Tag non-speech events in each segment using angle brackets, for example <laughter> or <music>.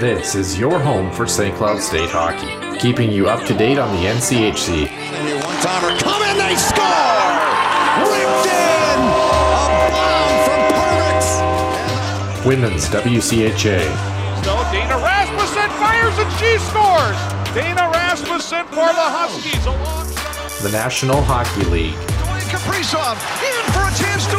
This is your home for St. Cloud State hockey, keeping you up to date on the NCHC. One timer coming, they score! Ripped in! A bomb from Perbix! Women's WCHA, So Dana Rasmussen fires and she scores. Dana Rasmussen for the Huskies alongside. the National Hockey League, Dwayne Kaprizov in for a chance to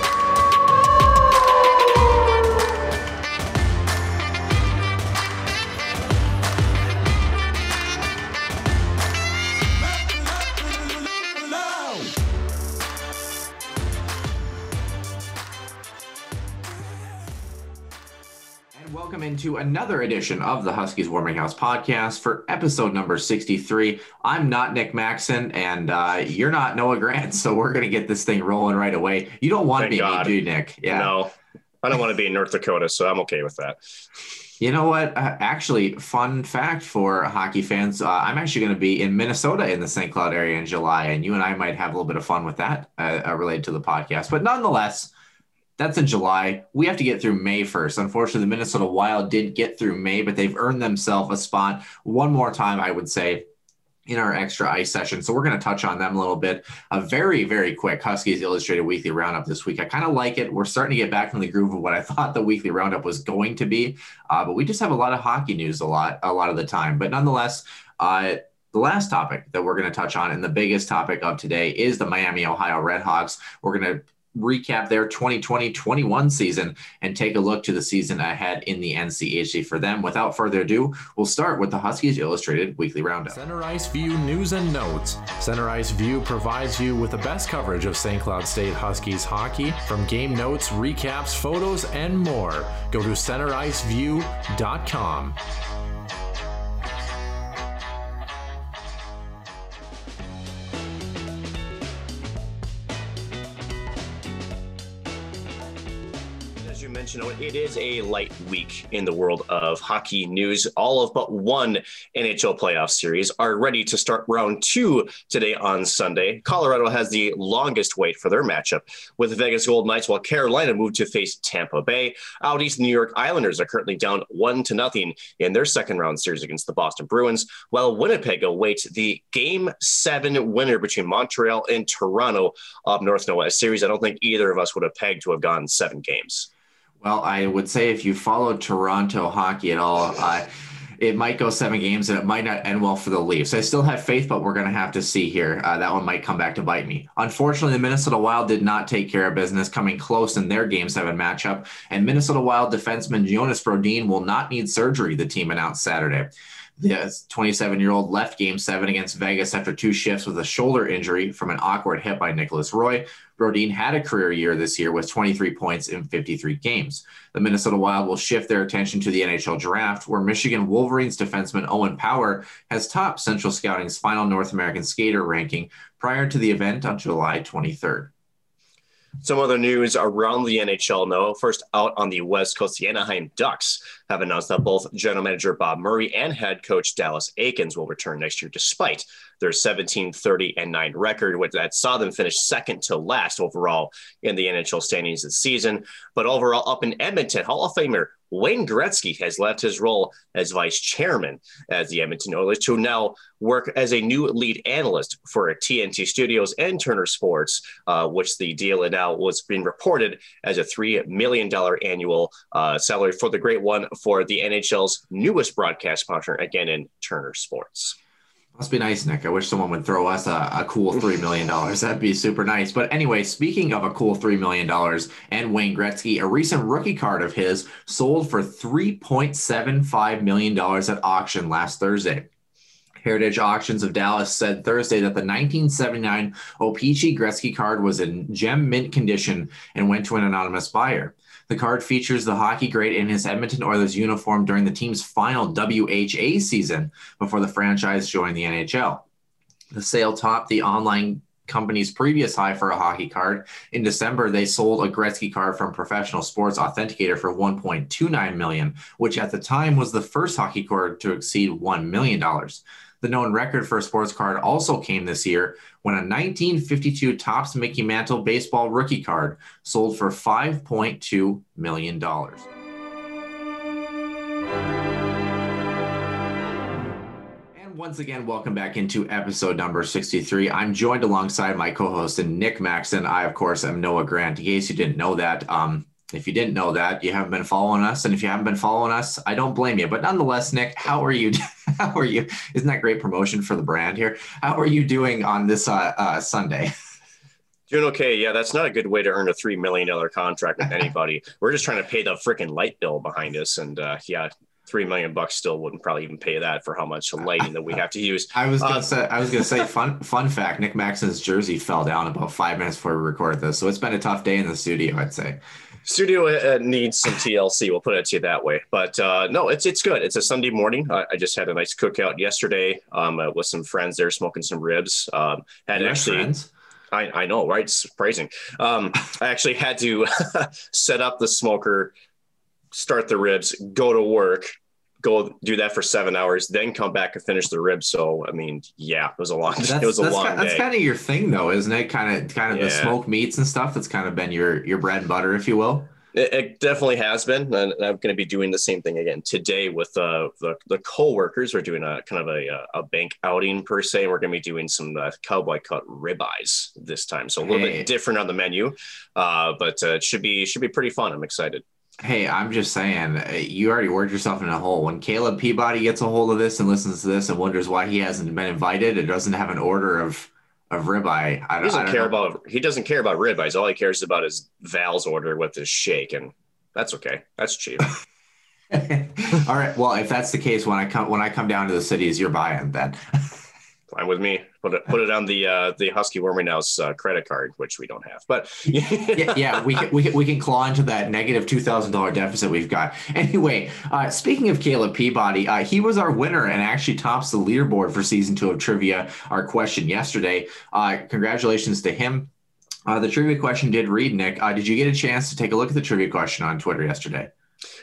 Into another edition of the Huskies Warming House podcast for episode number 63. I'm not Nick Maxon, and uh, you're not Noah Grant, <laughs> so we're going to get this thing rolling right away. You don't want Thank me, God. do you, Nick? Yeah. No, I don't want to be in North Dakota, so I'm okay with that. You know what? Uh, actually, fun fact for hockey fans uh, I'm actually going to be in Minnesota in the St. Cloud area in July, and you and I might have a little bit of fun with that uh, uh, related to the podcast. But nonetheless, that's in July. We have to get through May first. Unfortunately, the Minnesota Wild did get through May, but they've earned themselves a spot one more time, I would say, in our extra ice session. So we're going to touch on them a little bit. A very, very quick Huskies Illustrated Weekly Roundup this week. I kind of like it. We're starting to get back in the groove of what I <laughs> thought the weekly roundup was going to be, uh, but we just have a lot of hockey news a lot, a lot of the time. But nonetheless, uh, the last topic that we're going to touch on, and the biggest topic of today, is the Miami, Ohio Redhawks. We're going to recap their 2020-21 season and take a look to the season ahead in the NCHC for them. Without further ado, we'll start with the Huskies Illustrated Weekly Roundup. Center Ice View News and Notes. Center Ice View provides you with the best coverage of St. Cloud State Huskies hockey from game notes, recaps, photos, and more. Go to centericeview.com. it is a light week in the world of hockey news. All of but one NHL playoff series are ready to start round two today on Sunday. Colorado has the longest wait for their matchup with the Vegas Gold Knights, while Carolina moved to face Tampa Bay. Out east, New York Islanders are currently down one to nothing in their second round series against the Boston Bruins, while Winnipeg awaits the game seven winner between Montreal and Toronto up north. Noah, a series I don't think either of us would have pegged to have gone seven games. Well, I would say if you follow Toronto hockey at all, uh, it might go seven games and it might not end well for the Leafs. I still have faith, but we're going to have to see here. Uh, that one might come back to bite me. Unfortunately, the Minnesota Wild did not take care of business, coming close in their game seven matchup. And Minnesota Wild defenseman Jonas Brodin will not need surgery, the team announced Saturday. The 27 year old left game seven against Vegas after two shifts with a shoulder injury from an awkward hit by Nicolas Roy. Brodin had a career year this year with 23 points in 53 games. The Minnesota Wild will shift their attention to the NHL draft, where Michigan Wolverines defenseman Owen Power has topped Central Scouting's final North American skater ranking prior to the event on July 23rd. Some other news around the NHL, no. First out on the West Coast, the Anaheim Ducks have announced that both general manager Bob Murray and head coach Dallas Eakins will return next year, despite their 17 30 and 9 record, which that saw them finish second to last overall in the NHL standings this season. But overall, up in Edmonton, Hall of Famer Wayne Gretzky has left his role as vice chairman as the Edmonton Oilers to now work as a new lead analyst for TNT Studios and Turner Sports, uh, which the deal now was being reported as a $3 million annual uh, salary for the great one for the NHL's newest broadcast partner, again in Turner Sports. Must be nice, Nick. I wish someone would throw us a, a cool $3 million. That'd be super nice. But anyway, speaking of a cool $3 million and Wayne Gretzky, a recent rookie card of his sold for $3.75 million at auction last Thursday. Heritage Auctions of Dallas said Thursday that the 1979 O-Pee-Chee Gretzky card was in gem mint condition and went to an anonymous buyer. The card features the hockey great in his Edmonton Oilers uniform during the team's final WHA season before the franchise joined the NHL. The sale topped the online company's previous high for a hockey card. In December, they sold a Gretzky card from Professional Sports Authenticator for 1.29 million, which at the time was the first hockey card to exceed $1 million. The known record for a sports card also came this year when a 1952 Topps Mickey Mantle baseball rookie card sold for $5.2 million. And Once again, welcome back into episode number 63. I'm joined alongside my co-host and Nick Maxon. I, of course, am Noah Grant. In case you didn't know that, um, if you didn't know that, you haven't been following us, and if you haven't been following us, I don't blame you. But nonetheless, Nick, how are you? <laughs> How are you? Isn't that great promotion for the brand here? How are you doing on this uh, uh, Sunday? <laughs> Doing okay. Yeah, that's not a good way to earn a three million dollar contract with anybody. <laughs> We're just trying to pay the freaking light bill behind us, and uh, yeah, three million bucks still wouldn't probably even pay that for how much lighting that we have to use. I was gonna uh, say I was gonna say fun fun fact, Nick Maxon's jersey fell down about five minutes before we recorded this. So it's been a tough day in the studio, I'd say. Studio uh, needs some TLC. We'll put it to you that way. But uh, no, it's it's good. It's a Sunday morning. I, I just had a nice cookout yesterday um, uh, with some friends there, smoking some ribs. Um, had actually. Friends? I, I know, right? It's surprising. Um, I actually had to <laughs> set up the smoker, start the ribs, go to work, go do that for seven hours, then come back and finish the ribs. So I mean, yeah, it was a long. That's, <laughs> it was a that's long. Kind, that's kind of your thing, though, isn't it? Kind of, kind of yeah. the smoked meats and stuff. That's kind of been your your bread and butter, if you will. It, it definitely has been, and I'm going to be doing the same thing again today with uh, the the co-workers. We're doing a kind of a, a bank outing per se. We're going to be doing some uh, cowboy cut ribeyes this time, so a little hey. bit different on the menu, uh, but uh, it should be should be pretty fun. I'm excited. Hey, I'm just saying, uh, you already worked yourself in a hole. When Caleb Peabody gets a hold of this and listens to this and wonders why he hasn't been invited, it doesn't have an order of of ribeye. I, he doesn't care know. about he doesn't care about ribeyes. All he cares about is Val's order with his shake, and that's okay. That's cheap. <laughs> <laughs> All right. Well, if that's the case, when I come when I come down to the city, is your buy-in then? <laughs> fine with me. Put it put it on the uh, the Husky Warming House uh, credit card, which we don't have. But <laughs> yeah, yeah, we can, we can we can claw into that negative two thousand dollar deficit we've got. Anyway, uh, speaking of Caleb Peabody, uh, he was our winner and actually tops the leaderboard for season two of trivia. Our question yesterday. Uh, congratulations to him. Uh, the trivia question did read, Nick. did you get a chance to take a look at the trivia question on Twitter yesterday?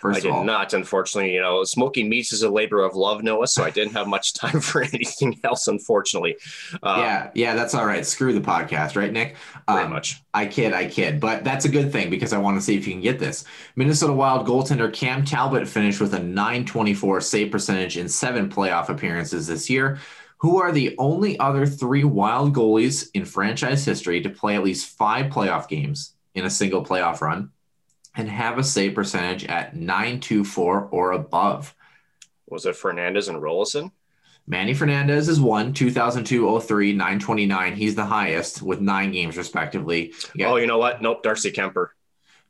First I did all. not, unfortunately. You know, smoking meats is a labor of love, Noah. So I didn't have much <laughs> time for anything else, unfortunately. Um, yeah, yeah, that's all right. Screw the podcast, right, Nick? Very um, much. I kid, I kid, but that's a good thing because I want to see if you can get this. Minnesota Wild goaltender Cam Talbot finished with a 924 save percentage in seven playoff appearances this year. Who are the only other three Wild goalies in franchise history to play at least five playoff games in a single playoff run? And have a save percentage at 924 or above. Was it Fernandez and Roloson? Manny Fernandez is one, 2002 03, 929. He's the highest with nine games, respectively. You oh, you know what? Nope, Darcy Kuemper.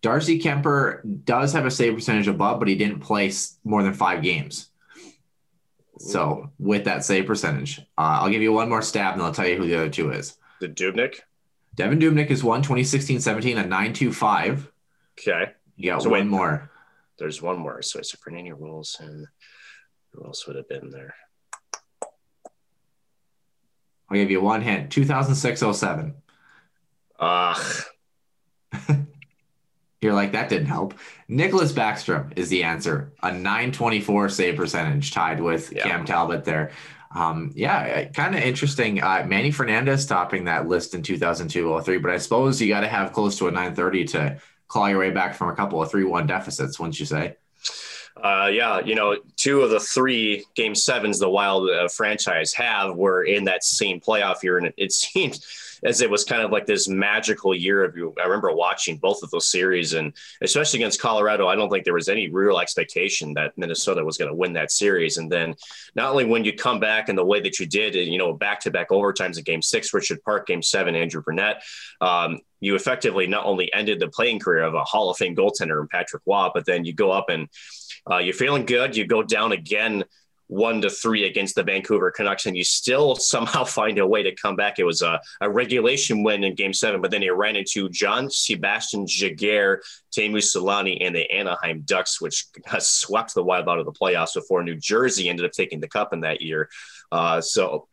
Darcy Kuemper does have a save percentage above, but he didn't play more than five games. So, with that save percentage, uh, I'll give you one more stab and I'll tell you who the other two is. The Dubnyk? Devan Dubnyk is one, 2016 17 at 925. Okay. Got so one wait, more. There's one more. So it's Fernando rules and who else would have been there? I'll give you one hint. 2006 07. Ugh. <laughs> You're like, that didn't help. Niklas Backstrom is the answer. A 924 save percentage tied with yeah. Cam Talbot there. Um, yeah, kind of interesting. Uh, Manny Fernandez topping that list in 2002 03, but I suppose you got to have close to a 930 to claw your way back from a couple of 3 1 deficits, wouldn't you say? Uh, yeah, you know, two of the three game sevens the Wild uh, franchise have were in that same playoff year, and it, it <laughs> seemed as it was kind of like this magical year of you. I remember watching both of those series, and especially against Colorado, I don't think there was any real expectation that Minnesota was going to win that series. And then not only when you come back in the way that you did, you know, back to back overtimes in Game Six, Richard Park, Game Seven, Andrew Brunette, Um, you effectively not only ended the playing career of a Hall of Fame goaltender in Patrick Roy, but then you go up and uh, you're feeling good. You go down again one to three against the Vancouver Canucks, and you still <laughs> somehow find a way to come back. It was a, a regulation win in game seven, but then you ran into Jean-Sebastien Giguere, Teemu Selanne, and the Anaheim Ducks, which <laughs> swept the Wild out of the playoffs before New Jersey ended up taking the cup in that year. Uh, so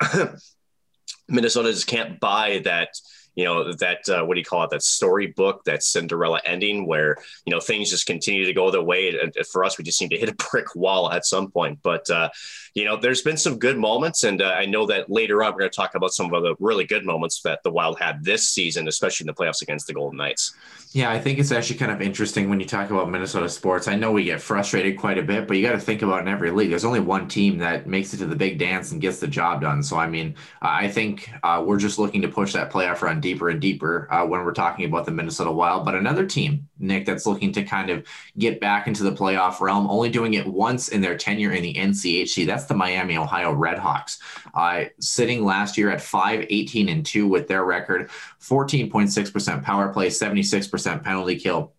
<clears throat> Minnesota just can't buy that you know that uh, what do you call it? That storybook that cinderella ending where you know things just continue to go their way. And for us we just seem to hit a brick wall at some point. But uh, you know there's been some good moments and uh, i know that later on we're going to talk about some of the really good moments that the wild had this season especially in the playoffs against the golden knights yeah, I think it's actually kind of interesting when you talk about Minnesota sports. I know we get frustrated quite a bit, but you got to think about in every league, there's only one team that makes it to the big dance and gets the job done. So, I mean, I think uh, we're just looking to push that playoff run deeper and deeper uh, when we're talking about the Minnesota Wild. But another team, Nick, that's looking to kind of get back into the playoff realm, only doing it once in their tenure in the NCHC. That's the Miami, Ohio Redhawks, uh, sitting last year at 5 18 and 2 with their record, 14.6% power play, 76% penalty kill.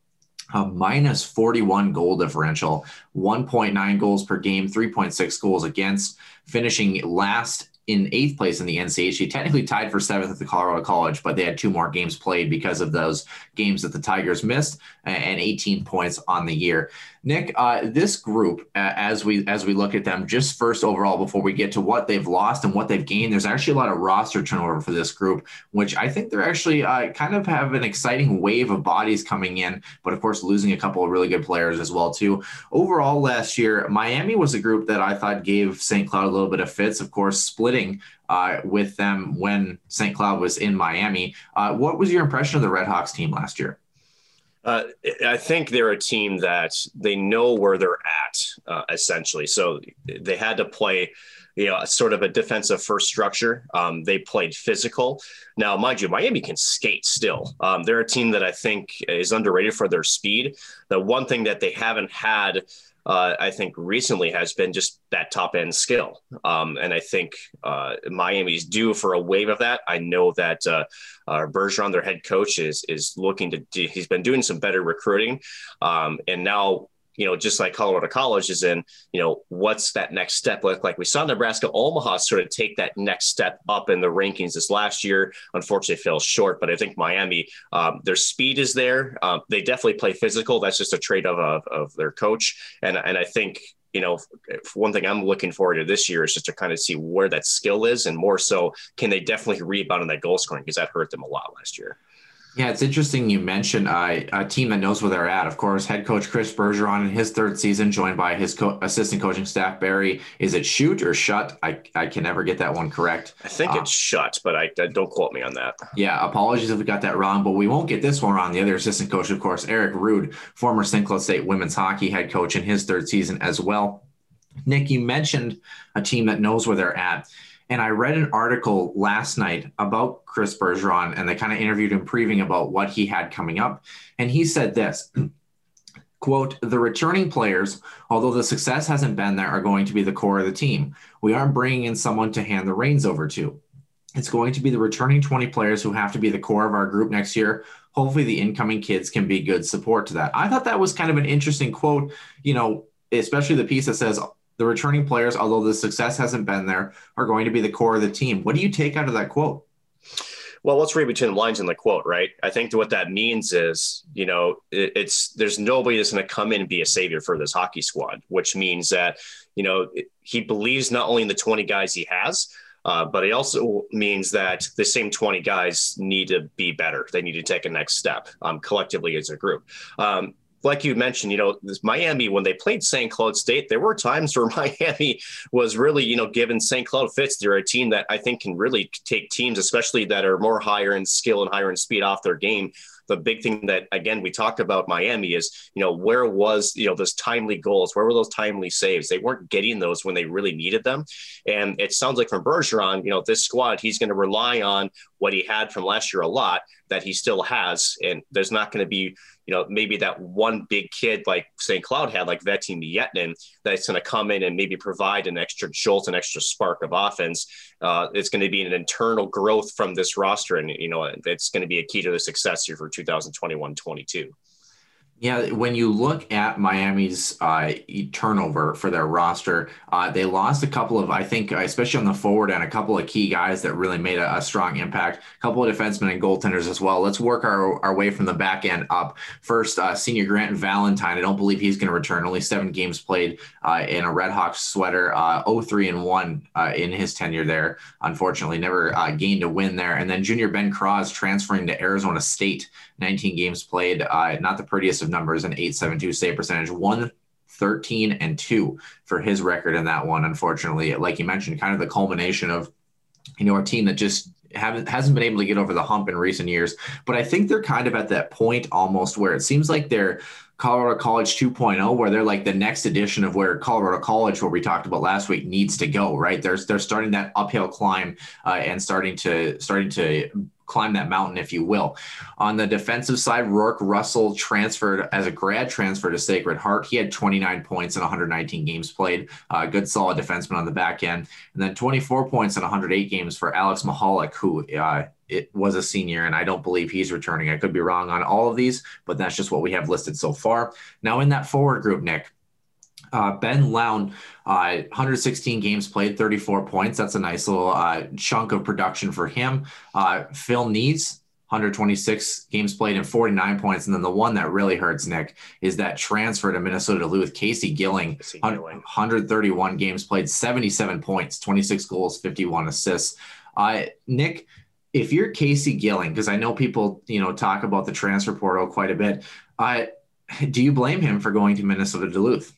A minus 41 goal differential, 1.9 goals per game, 3.6 goals against, finishing last in eighth place in the NCHC, technically tied for seventh at the Colorado College, but they had two more games played because of those games that the Tigers missed, and 18 points on the year. Nick, uh, this group, uh, as we as we look at them, just first overall, before we get to what they've lost and what they've gained, there's actually a lot of roster turnover for this group, which I think they're actually uh, kind of have an exciting wave of bodies coming in, but of course losing a couple of really good players as well too. Overall, last year, Miami was a group that I thought gave St. Cloud a little bit of fits. Of course, splitting uh, with them when St. Cloud was in Miami. Uh, what was your impression of the Redhawks team last year? Uh, I think they're a team that they know where they're at, uh, essentially. So they had to play, you know, sort of a defensive first structure. Um, they played physical. Now, mind you, Miami can skate still. Um, they're a team that I think is underrated for their speed. The one thing that they haven't had uh, I think recently has been just that top end skill. Um, and I think uh, Miami's due for a wave of that. I know that uh, uh, Bergeron, their head coach, is is looking to. Do, he's been doing some better recruiting, um, and now you know, just like Colorado College is in, you know, what's that next step look like? We saw Nebraska Omaha sort of take that next step up in the rankings this last year. Unfortunately, fell short, but I think Miami, um, their speed is there. Um, they definitely play physical. That's just a trait of, of, of their coach. And, and I think, you know, one thing I'm looking forward to this year is just to kind of see where that skill is and more so, can they definitely rebound on that goal scoring because that hurt them a lot last year. Yeah, it's interesting you mentioned uh, a team that knows where they're at. Of course, head coach Chris Bergeron in his third season, joined by his co- assistant coaching staff Barry. Is it shoot or shut? I, I can never get that one correct. I think uh, it's shut, but I, I, don't quote me on that. Yeah, apologies if we got that wrong, but we won't get this one wrong. The other assistant coach, of course, Eric Rud, former St. Cloud State women's hockey head coach in his third season as well. Nick, you mentioned a team that knows where they're at. And I read an article last night about Chris Bergeron, and they kind of interviewed him previewing about what he had coming up. And he said this <clears throat> quote, the returning players, although the success hasn't been there, are going to be the core of the team. We aren't bringing in someone to hand the reins over to. It's going to be the returning 20 players who have to be the core of our group next year. Hopefully, the incoming kids can be good support to that. I thought that was kind of an interesting quote, you know, especially the piece that says the returning players, although the success hasn't been there, are going to be the core of the team. What do you take out of that quote? Well, let's read between the lines in the quote, right? I think what that means is, you know, it, it's there's nobody that's going to come in and be a savior for this hockey squad, which means that, you know, he believes not only in the 20 guys he has, uh, but it also means that the same 20 guys need to be better. They need to take a next step um, collectively as a group. Um, like you mentioned, you know, this Miami, when they played St. Cloud State, there were times <laughs> where Miami was really, you know, given St. Cloud fits. They're a team that I think can really take teams, especially that are more higher in skill and higher in speed off their game the big thing that again we talked about Miami is you know where was you know those timely goals where were those timely saves they weren't getting those when they really needed them and it sounds like from Bergeron you know this squad he's going to rely on what he had from last year a lot that he still has and there's not going to be you know maybe that one big kid like St. Cloud had like Veeti Miettinen that's going to come in and maybe provide an extra jolt an extra spark of offense uh, it's going to be an internal growth from this roster and you know it's going to be a key to the success here for 2021-22. Yeah, when you look at Miami's uh, turnover for their roster, uh, they lost a couple of, I think, especially on the forward and a couple of key guys that really made a, a, strong impact. A couple of defensemen and goaltenders as well. Let's work our, our way from the back end up. First, uh, senior Grant Valentine. I don't believe he's going to return. Only seven games played uh, in a Red Hawks sweater. Uh, 0-3 and one uh, in his tenure there. Unfortunately, never uh, gained a win there. And then junior Ben Kraws transferring to Arizona State. 19 games played. Uh, not the prettiest of numbers, an 872 save percentage, one 13 and 2 for his record in that one. Unfortunately, like you mentioned, kind of the culmination of you know a team that just haven't hasn't been able to get over the hump in recent years. But I think they're kind of at that point almost where it seems like they're Colorado College 2.0, where they're like the next edition of where Colorado College, what we talked about last week, needs to go. Right? They're they're starting that uphill climb uh, and starting to starting to climb that mountain, if you will. On the defensive side, Rourke Russell transferred as a grad transfer to Sacred Heart. He had 29 points in 119 games played. Uh, good, solid defenseman on the back end. And then 24 points in 108 games for Alex Mahalik, who uh, it was a senior, and I don't believe he's returning. I could be wrong on all of these, but that's just what we have listed so far. Now, in that forward group, Nick, uh, ben Lown, uh, 116 games played, 34 points. That's a nice little uh, chunk of production for him. Uh, Phil Knies, 126 games played and 49 points. And then the one that really hurts, Nick, is that transfer to Minnesota Duluth, Casey Gilling, Casey Gilling. 131 games played, 77 points, 26 goals, 51 assists. Uh, Nick, if you're Casey Gilling, because I know people, you know, talk about the transfer portal quite a bit, uh, do you blame him for going to Minnesota Duluth?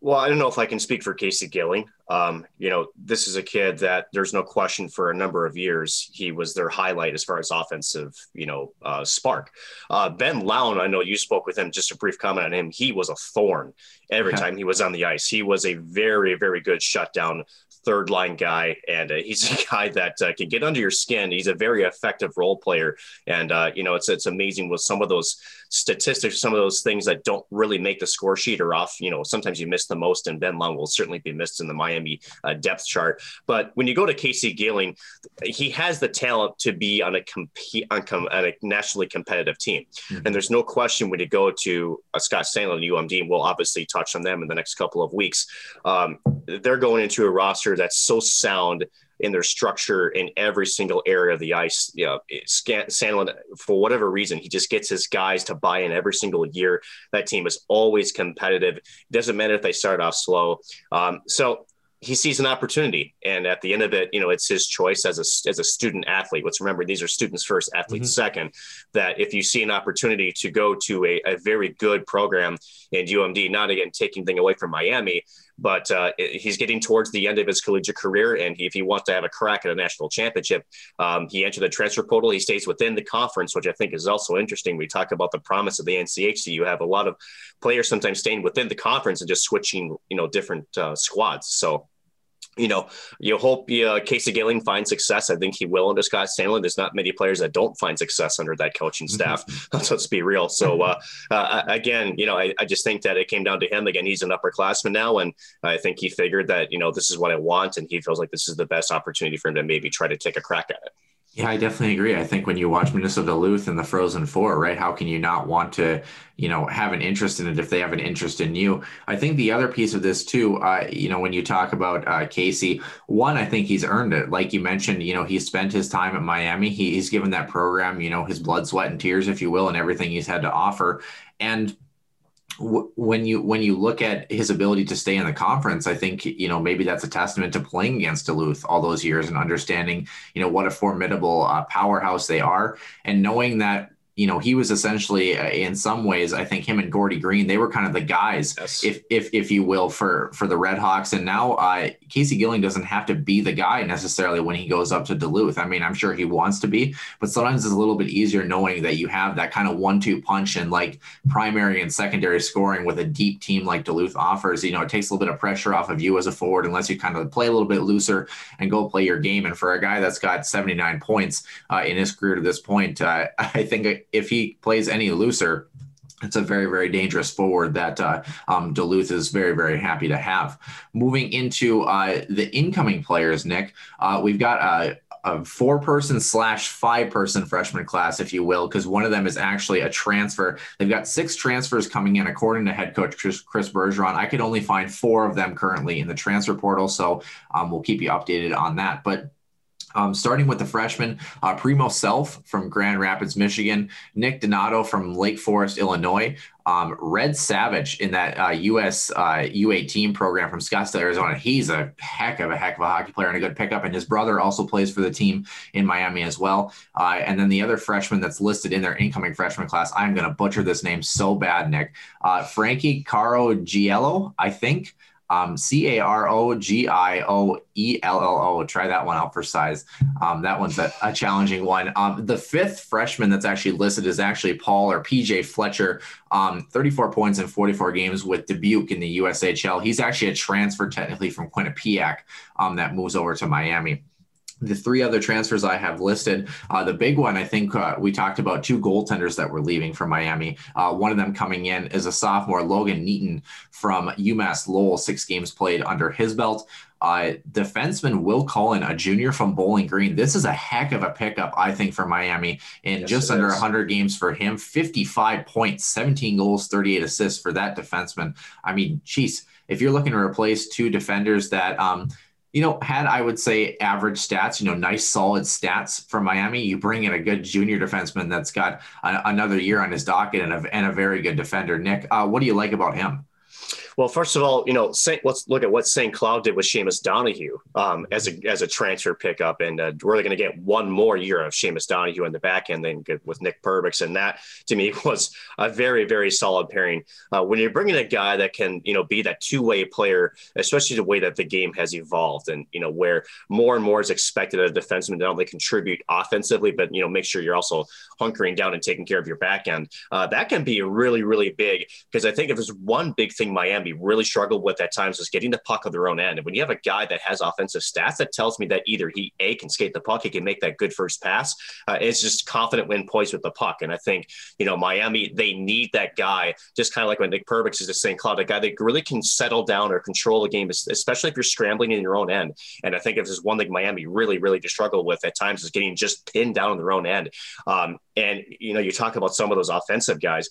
Well, I don't know if I can speak for Casey Gilling. Um, you know, this is a kid that there's no question for a number of years he was their highlight as far as offensive, you know, uh, spark. Uh, ben Lown, I know you spoke with him. Just a brief comment on him. He was a thorn every time he was on the ice. He was a very, very good shutdown third line guy, and uh, he's <laughs> a guy that uh, can get under your skin. He's a very effective role player, and uh, you know it's it's amazing with some of those statistics, some of those things that don't really make the score sheet or off. You know, sometimes you miss the most, and Ben Lown will certainly be missed in the Miami uh, depth chart. But when you go to Casey Gilling, he has the talent to be on a compete on, com- on a nationally competitive team, mm-hmm. and there's no question when you go to uh, Scott Sandelin and UMD, and we'll obviously touch on them in the next couple of weeks. Um, they're going into a roster that's so sound in their structure in every single area of the ice. You know, Sandelin, for whatever reason, he just gets his guys to buy in every single year. That team is always competitive. It doesn't matter if they start off slow. Um, so he sees an opportunity and at the end of it you know it's his choice as a as a student athlete let's remember these are students first athletes mm-hmm. second that if you see an opportunity to go to a, a very good program in umd not again taking thing away from miami but uh, he's getting towards the end of his collegiate career and he, if he wants to have a crack at a national championship um, he entered the transfer portal. He stays within the conference which i think is also interesting. We talk about the promise of the nchc you have a lot of players sometimes staying within the conference and just switching you know different uh, squads. So you know, you hope uh, Casey Gilling finds success. I think he will under Scott Sandelin. There's not many players that don't find success under that coaching mm-hmm. staff. Mm-hmm. <laughs> Let's be real. So uh, uh, again, you know, I, I, just think that it came down to him. Again, he's an upperclassman now, and I think he figured that you know this is what I want, and he feels like this is the best opportunity for him to maybe try to take a crack at it. Yeah, I definitely agree. I think when you watch Minnesota Duluth in the Frozen Four, right? How can you not want to, you know, have an interest in it if they have an interest in you? I think the other piece of this too, uh, you know, when you talk about uh, Casey, one, I think he's earned it. Like you mentioned, you know, he spent his time at Miami. He, he's given that program, you know, his blood, sweat, and tears, if you will, and everything he's had to offer. And when you when you look at his ability to stay in the conference, I think you know maybe that's a testament to playing against Duluth all those years and understanding you know what a formidable uh, powerhouse they are, and knowing that you know, he was essentially uh, in some ways, I think him and Gordie Green, they were kind of the guys, yes. if if if you will, for for the Red Hawks. And now uh, Casey Gilling doesn't have to be the guy necessarily when he goes up to Duluth. I mean, I'm sure he wants to be, but sometimes it's a little bit easier knowing that you have that kind of one-two punch and like primary and secondary scoring with a deep team like Duluth offers. You know, it takes a little bit of pressure off of you as a forward unless you kind of play a little bit looser and go play your game. And for a guy that's got 79 points uh, in his career to this point, uh, <laughs> I think if he plays any looser, it's a very, very dangerous forward that uh, um, Duluth is very, very happy to have. Moving into uh, the incoming players, Nick, uh, we've got a, a four person slash five person freshman class, if you will, because one of them is actually a transfer. They've got six transfers coming in, according to head coach Chris, Chris Bergeron. I could only find four of them currently in the transfer portal, so um, we'll keep you updated on that. But um, starting with the freshman, uh, Primo Self from Grand Rapids, Michigan, Nick Donato from Lake Forest, Illinois, um, Red Savage in that uh, U.S. Uh, U18 program from Scottsdale, Arizona. He's a heck of a heck of a hockey player and a good pickup. And his brother also plays for the team in Miami as well. Uh, and then the other freshman that's listed in their incoming freshman class, I'm going to butcher this name so bad, Nick. Uh, Frankie Caro Giello, I think. Um, C A R O G I O E L L O. Try that one out for size. Um, that one's a, a challenging one. Um, the fifth freshman that's actually listed is actually Paul or PJ Fletcher. Um, 34 points in 44 games with Dubuque in the USHL. He's actually a transfer technically from Quinnipiac um, that moves over to Miami the three other transfers I have listed, uh, the big one, I think uh, we talked about two goaltenders that were leaving from Miami. Uh, one of them coming in is a sophomore, Logan Neaton from UMass Lowell, six games played under his belt. Uh, defenseman Will Cullen, a junior from Bowling Green. This is a heck of a pickup, I think, for Miami. In yes, just under is. 100 games for him, 55 points, 17 goals, 38 assists for that defenseman. I mean, geez, if you're looking to replace two defenders that, um, you know, had I would say average stats, you know, nice solid stats from Miami. You bring in a good junior defenseman that's got a, another year on his docket and a, and a very good defender. Nick, uh, what do you like about him? Well, first of all, you know, Saint, let's look at what St. Cloud did with Seamus Donahue um, as a as a transfer pickup, and uh, we're going to get one more year of Seamus Donahue in the back end than with Nick Perbix, and that to me <laughs> was a very very solid pairing. Uh, when you're bringing a guy that can you know be that two way player, especially the way that the game has evolved, and you know where more and more is expected of a defenseman to not only contribute offensively, but you know make sure you're also hunkering down and taking care of your back end. Uh, that can be really really big because I think if there's one big thing Miami really struggled with at times is getting the puck of their own end. And when you have a guy that has offensive stats, that tells me that either he a can skate the puck, he can make that good first pass. Uh, just confident when poised with the puck. And I think you know Miami they need that guy, just kind of like when Nick Perbix is at St. Cloud, a guy that really can settle down or control the game, especially if you're scrambling in your own end. And I think if there's one thing Miami really really to struggle with at times is getting just pinned down on their own end. Um, and you know you talk about some of those offensive guys,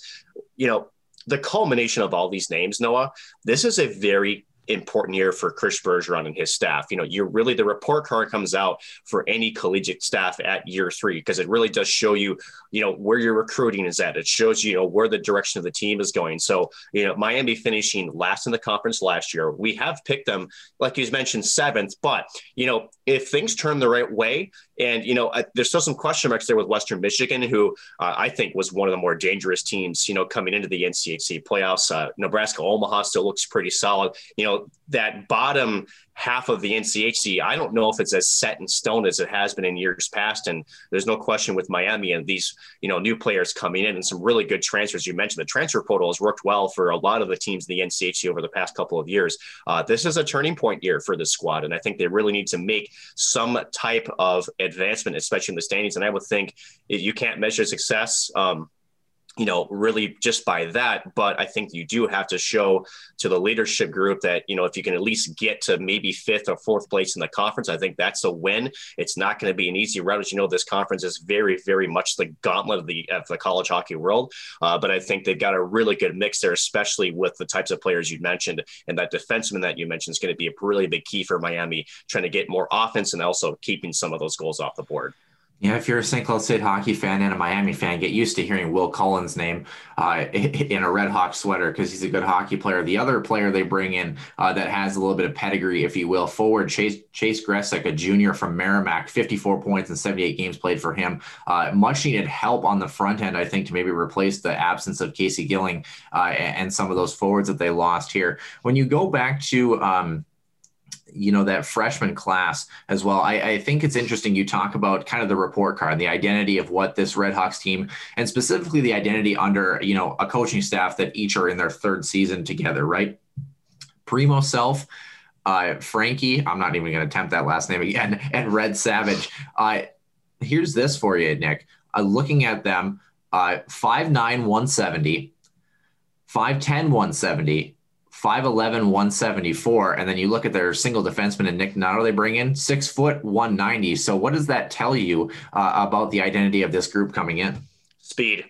you know the culmination of all these names, Noah, this is a very important year for Chris Bergeron and his staff. You know, you're really the report card comes out for any collegiate staff at year three because it really does show you, you know, where your recruiting is at. It shows you, you know, where the direction of the team is going. So, you know, Miami finishing last in the conference last year, we have picked them, like you mentioned, seventh. But you know, if things turn the right way, and you know, there's still some question marks there with Western Michigan, who uh, I think was one of the more dangerous teams, you know, coming into the NCHC playoffs. Uh, Nebraska Omaha still looks pretty solid. You know, that bottom half of the NCHC, I don't know if it's as set in stone as it has been in years past. And there's no question with Miami and these, you know, new players coming in and some really good transfers. You mentioned the transfer portal has worked well for a lot of the teams in the NCHC over the past couple of years. Uh, this is a turning point year for this squad. And I think they really need to make some type of advancement, especially in the standings. And I would think you can't measure success. Um, you know, really just by that. But I think you do have to show to the leadership group that, you know, if you can at least get to maybe fifth or fourth place in the conference, I think that's a win. It's not going to be an easy route. As you know, this conference is very, very much the gauntlet of the, of the college hockey world. Uh, but I think they've got a really good mix there, especially with the types of players you mentioned. And that defenseman that you mentioned is going to be a really big key for Miami, trying to get more offense and also keeping some of those goals off the board. Yeah, if you're a St. Cloud State hockey fan and a Miami fan, get used to hearing Will Cullen's name uh, <laughs> in a Red Hawk sweater because he's a good hockey player. The other player they bring in uh, that has a little bit of pedigree, if you will, forward Chase Chase Gresock, a junior from Merrimack, 54 points and 78 games played for him. Uh, much needed help on the front end, I think, to maybe replace the absence of Casey Gilling uh, and some of those forwards that they lost here. When you go back to um, you know that freshman class as well. I, I, think it's interesting you talk about kind of the report card the identity of what this Red Hawks team and specifically the identity under you know a coaching staff that each are in their third season together right? Primo self uh, frankie i'm not even going to attempt that last name again <laughs> and red savage. Uh, here's this for you nick. Uh, looking at them uh, 5'9 170 5'10, 170, 5'11, 174. And then you look at their single defenseman and Nick Donato they bring in, six foot, 190. So, what does that tell you uh, about the identity of this group coming in? Speed,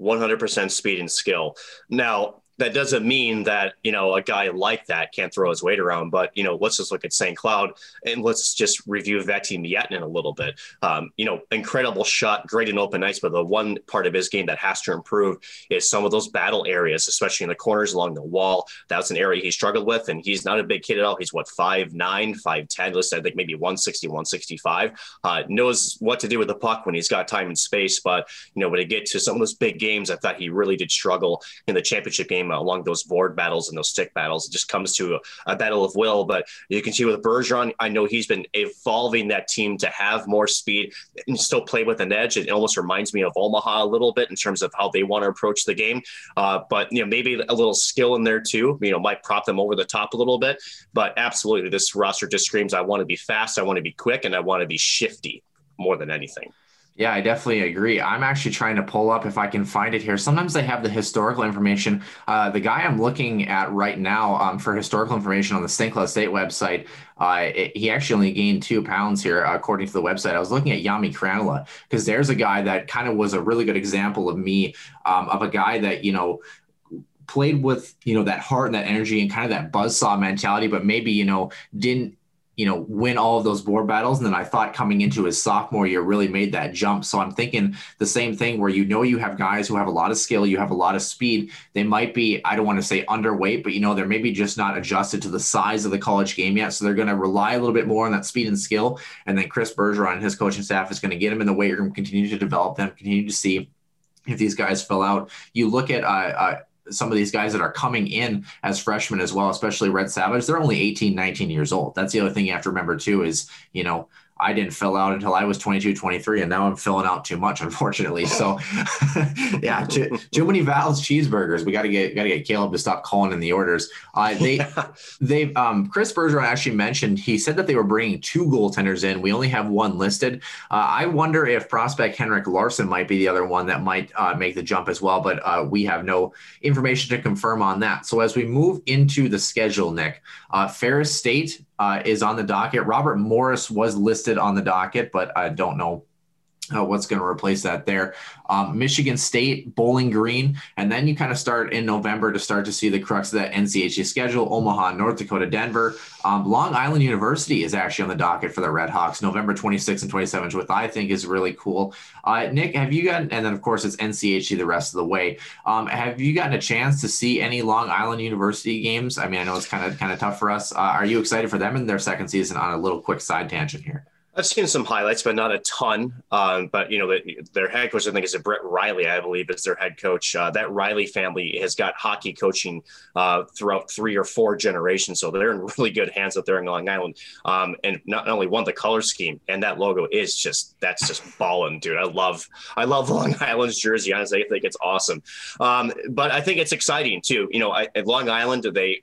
100% speed and skill. Now, that doesn't mean that you know a guy like that can't throw his weight around. But you know, let's just look at St. Cloud and let's just review Veeti Miettinen a little bit. Um, you know, incredible shot, great in open ice, but the one part of his game that has to improve is some of those battle areas, especially in the corners along the wall. That's an area he struggled with, and he's not a big kid at all. He's what five nine, five ten. Listed, I think maybe 160, 165. Uh, knows what to do with the puck when he's got time and space. But you know, when he get to some of those big games, I thought he really did struggle in the championship game game along those board battles and those stick battles. It just comes to a, a, battle of will. But you can see with Bergeron, I know he's been evolving that team to have more speed and still play with an edge. It almost reminds me of Omaha a little bit in terms of how they want to approach the game. Uh, but you know, maybe a little skill in there too. You know, might prop them over the top a little bit. But absolutely, this roster just screams: I want to be fast, I want to be quick, and I want to be shifty more than anything. Yeah, I definitely agree. I'm actually trying to pull up if I can find it here. Sometimes they have the historical information. Uh, the guy I'm looking at right now um, for historical information on the St. Cloud State website, uh, it, he actually only gained two pounds here, according to the website. I was looking at Jami Krannila because there's a guy that kind of was a really good example of me, um, of a guy that, you know, played with you know that heart and that energy and kind of that buzzsaw mentality but maybe you know didn't you know, win all of those board battles. And then I thought coming into his sophomore year really made that jump. So I'm thinking the same thing where you know you have guys who have a lot of skill, you have a lot of speed. They might be, I don't want to say underweight, but you know, they're maybe just not adjusted to the size of the college game yet. So they're going to rely a little bit more on that speed and skill. And then Chris Bergeron and his coaching staff is going to get them in the weight room, continue to develop them, continue to see if these guys fill out. You look at uh, uh, some of these guys that are coming in as freshmen as well, especially Red Savage, they're only 18, 19 years old. That's the other thing you have to remember too is, you know, I didn't fill out until I was 22, 23, and now I'm filling out too much, <laughs> unfortunately. So, <laughs> yeah, too, too, many Val's cheeseburgers. We got to get got to get Caleb to stop calling in the orders. Uh, they <laughs> they um, Chris Bergeron actually mentioned he said that they were bringing two goaltenders in. We only have one listed. Uh, I wonder if prospect Henrik Larson might be the other one that might uh, make the jump as well, but uh, we have no information to confirm on that. So as we move into the schedule, Nick, uh, Ferris State uh, is on the docket. Robert Morris was listed on the docket, but I don't know uh, what's going to replace that there. Um, Michigan State, Bowling Green, and then you kind of start in November to start to see the crux of that NCHC schedule. Omaha, North Dakota, Denver. Um, Long Island University is actually on the docket for the Red Hawks, November 26th and 27th, which I think is really cool. Uh, Nick, have you gotten, and then of course it's NCHC the rest of the way. Um, have you gotten a chance to see any Long Island University games? I mean, I know it's kind of kind of tough for us. Uh, are you excited for them in their second season? On a little quick side tangent here. I've seen some highlights, but not a ton. Um, but you know, the, their head coach, I think, is a Brett Riley, I believe, is their head coach. Uh, that Riley family has got hockey coaching uh, throughout three or four generations, so they're in <laughs> really good hands up there in Long Island. Um, and not only one, the color scheme and that logo is just that's just balling, dude. I love I love <laughs> Long Island's jersey. Honestly, I think it's awesome. Um, but I think it's exciting too. You know, I, at Long Island, they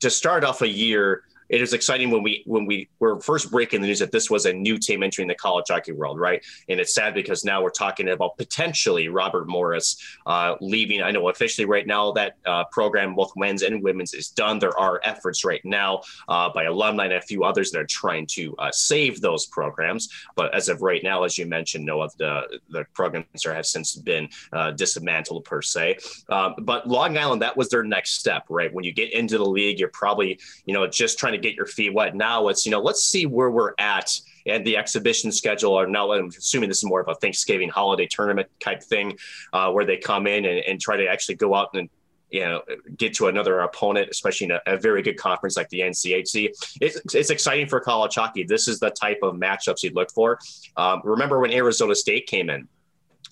to start off a year it was exciting when we when we were first breaking the news that this was a new team entering the college hockey world, right? And it's sad because now we're talking about potentially Robert Morris uh, leaving. I know officially right now that uh, program, both men's and women's, is done. There are efforts right now uh, by alumni and a few others that are trying to uh, save those programs. But as of right now, as you mentioned, no of the the programs have since been uh, dismantled per se. Um, but Long Island, that was their next step, right? When you get into the league, you're probably you know just trying to get your feet wet. Now it's, you know, let's see where we're at and the exhibition schedule. Are now i'm assuming this is more of a thanksgiving holiday tournament type thing uh, where they come in and, and, try to actually go out and you know get to another opponent especially in a, a very good conference like the nchc it's, it's, exciting for college hockey this is the type of matchups you'd look for. Um, remember when arizona state came in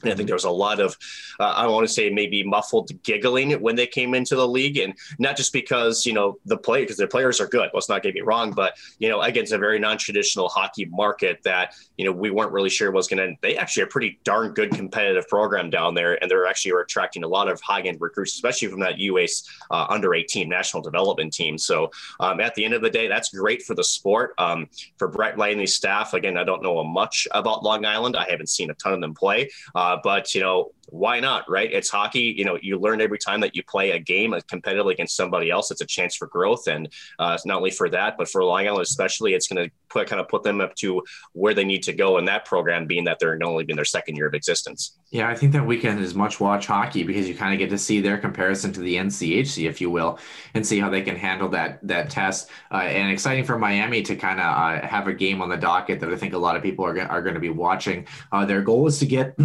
and I think there was a lot of, uh, I want to say maybe muffled giggling when they came into the league, and not just because you know the play because their players are good. Let's not get me wrong, but you know against a very non-traditional hockey market that you know we weren't really sure was going to. They actually a pretty darn good competitive program down there, and they're actually attracting a lot of high-end recruits, especially from that UACE uh, under 18 national development team. So um, at the end of the day, that's great for the sport. Um, for Brett Langley's staff, again, I don't know much about Long Island. I haven't seen a ton of them play. Uh, uh, but you know, why not, right? It's hockey. You know, you learn every time that you play a game competitively against somebody else. It's a chance for growth, and uh, not only for that, but for Long Island especially, it's going to put kind of put them up to where they need to go in that program, being that they're only in their second year of existence. Yeah, I think that weekend is much watch hockey because you kind of get to see their comparison to the NCHC, if you will, and see how they can handle that that test. Uh, and exciting for Miami to kind of uh, have a game on the docket that I think a lot of people are, are going to be watching. Uh, their goal is to get. <clears throat>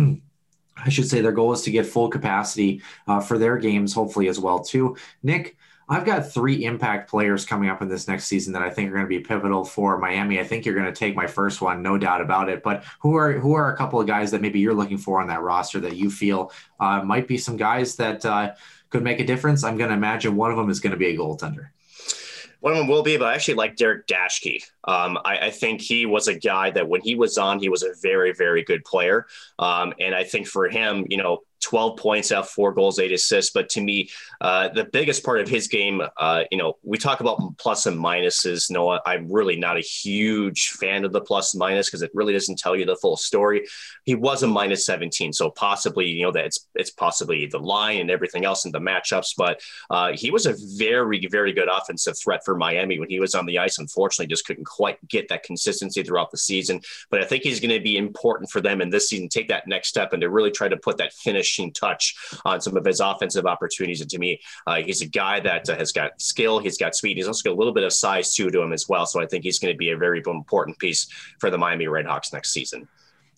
I should say their goal is to get full capacity uh, for their games, hopefully as well too. Nick, I've got three impact players coming up in this next season that I think are going to be pivotal for Miami. I think you're going to take my first one, no doubt about it. But who are who are a couple of guys that maybe you're looking for on that roster that you feel uh, might be some guys that uh, could make a difference? I'm going to imagine one of them is going to be a goaltender. One of them will be, but I actually like Derek Daschke. Um, I, I, think he was a guy that when he was on, he was a very, very good player. Um, and I think for him, you know, 12 points out, four goals, eight assists. But to me, uh, the biggest part of his game, uh, you know, we talk about plus and minuses. Noah, I'm really not a huge fan of the plus and minus because it really doesn't tell you the full story. He was a minus 17, so possibly, you know, that it's it's possibly the line and everything else in the matchups. But uh, he was a very, very good offensive threat for Miami when he was on the ice. Unfortunately, just couldn't quite get that consistency throughout the season. But I think he's going to be important for them in this season. Take that next step and to really try to put that finish finishing touch on some of his offensive opportunities. And to me, uh, he's a guy that uh, has got skill, he's got speed, he's also got a little bit of size too to him as well. So I think he's going to be a very important piece for the Miami Redhawks next season.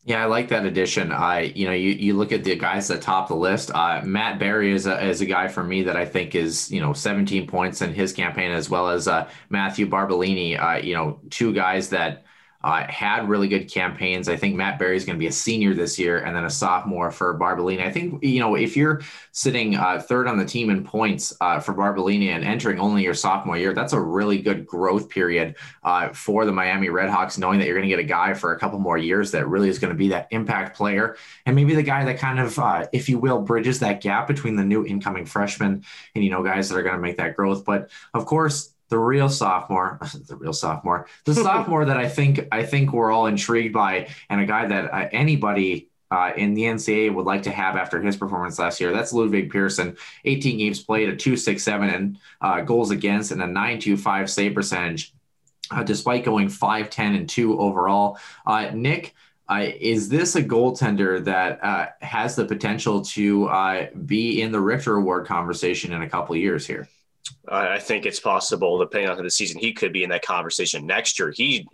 Yeah, I like that addition. I, you know, you, you look at the guys that top the list. Uh, Matt Barry is a, is a guy for me that I think is, you know, 17 points in his campaign, as well as uh, Matthew Barbolini. Uh, you know, two guys that uh, had really good campaigns. I think Matt Barrie is going to be a senior this year and then a sophomore for Barbolini. I think, you know, if you're sitting uh, third on the team in points uh, for Barbolini and entering only your sophomore year, that's a really good growth period uh, for the Miami Redhawks, knowing that you're going to get a guy for a couple more years that really is going to be that impact player. And maybe the guy that kind of, uh, if you will, bridges that gap between the new incoming freshmen and, you know, guys that are going to make that growth. But of course, <laughs> the real sophomore, the real sophomore, the sophomore that I think I think we're all intrigued by, and a guy that uh, anybody uh, in the NCAA would like to have after his performance last year. That's Ludwig Persson. 18 games played, a 2.67 and uh, goals against, and a 9.25 save percentage, uh, despite going 5, 10, and 2 overall. Uh, Nick. Uh, is this a goaltender that uh, has the potential to be in the Richter Award conversation in a couple years here? I think it's possible, depending on the season, he could be in that conversation next year. He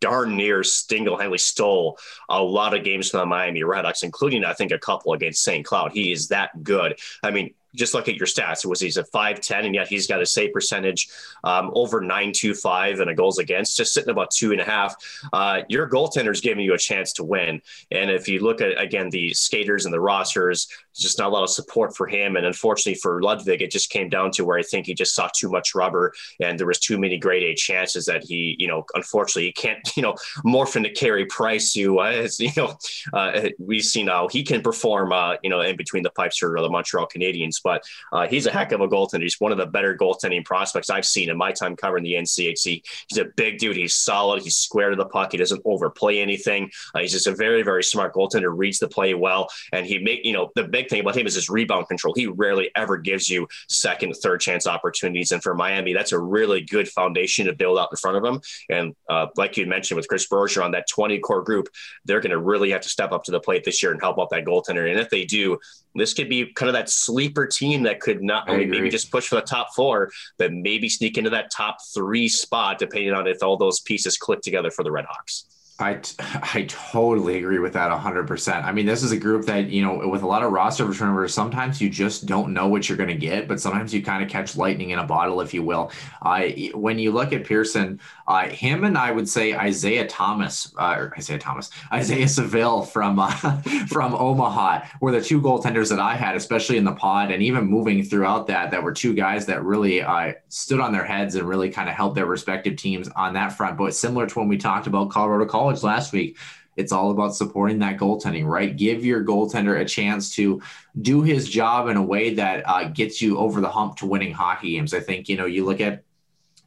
darn near single-handedly stole a lot of games from the Miami Redhawks, including I think a couple against St. Cloud. He is that good. I mean, just look at your stats. It was he's a 5'10, and yet he's got a save percentage um, over 925 and a goals against, just sitting about two and a half. Uh, your goaltender is giving you a chance to win. And if you look at, again, the skaters and the rosters, just not a lot of support for him. And unfortunately for Ludwig, it just came down to where I think he just saw too much rubber and there was too many grade A chances that he, you know, unfortunately he can't, <laughs> you know, morph into Carey Price who, uh, <laughs> you know, uh, we've seen how he can perform, uh, you know, in between the pipes for the Montreal Canadiens but uh, he's a heck of a goaltender. He's one of the better goaltending prospects I've seen in my time covering the NCHC. He's a big dude. He's solid. He's square to the puck. He doesn't overplay anything. Uh, he's just a very, very smart goaltender. Reads the play well, and he make you know the big thing about him is his rebound control. He rarely ever gives you second, third chance opportunities, and for Miami, that's a really good foundation to build out in front of him. And uh, like you mentioned with Chris Bergeron on that 20 core group, they're going to really have to step up to the plate this year and help out that goaltender. And if they do, this could be kind of that sleeper team that could not only maybe just push for the top four, but maybe sneak into that top three spot, depending on if all those pieces click together for the Redhawks. I, <laughs> I totally agree with that 100%. I mean, this is a group that, you know, with a lot of roster turnovers, sometimes you just don't know what you're going to get, but sometimes you kind of catch lightning in a bottle, if you will. Uh, when you look at Persson, uh, him and I would say Isaiah Thomas, uh, or Isaiah Thomas, <laughs> Isaiah Saville from, uh, <laughs> from Omaha were the two goaltenders that I had, especially in the pod and even moving throughout that, that were two guys that really uh, stood on their heads and really kind of helped their respective teams on that front. But similar to when we talked about Colorado College, college last week. It's all about supporting that goaltending, right? Give your goaltender a chance to do his job in a way that uh, gets you over the hump to winning hockey games. I think, you know, you look at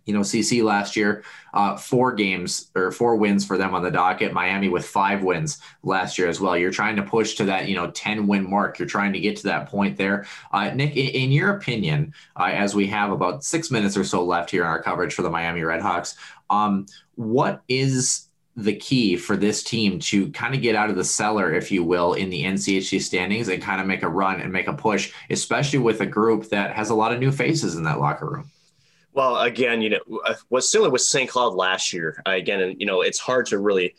you know, CC last year, uh, four games or four wins for them on the docket. Miami with five wins last year as well. You're trying to push to that, you know, 10 win mark. You're trying to get to that point there. Uh, Nick, in, in, your opinion, uh, as we have about six minutes or so left here in our coverage for the Miami Redhawks, um, what is the key for this team to kind of get out of the cellar, if you will, in the NCHC standings and kind of make a run and make a push, especially with a group that has a lot of new faces in that locker room? Well, again, you know, uh, what's similar with St. Cloud last year. Uh, again, and you know, it's hard to really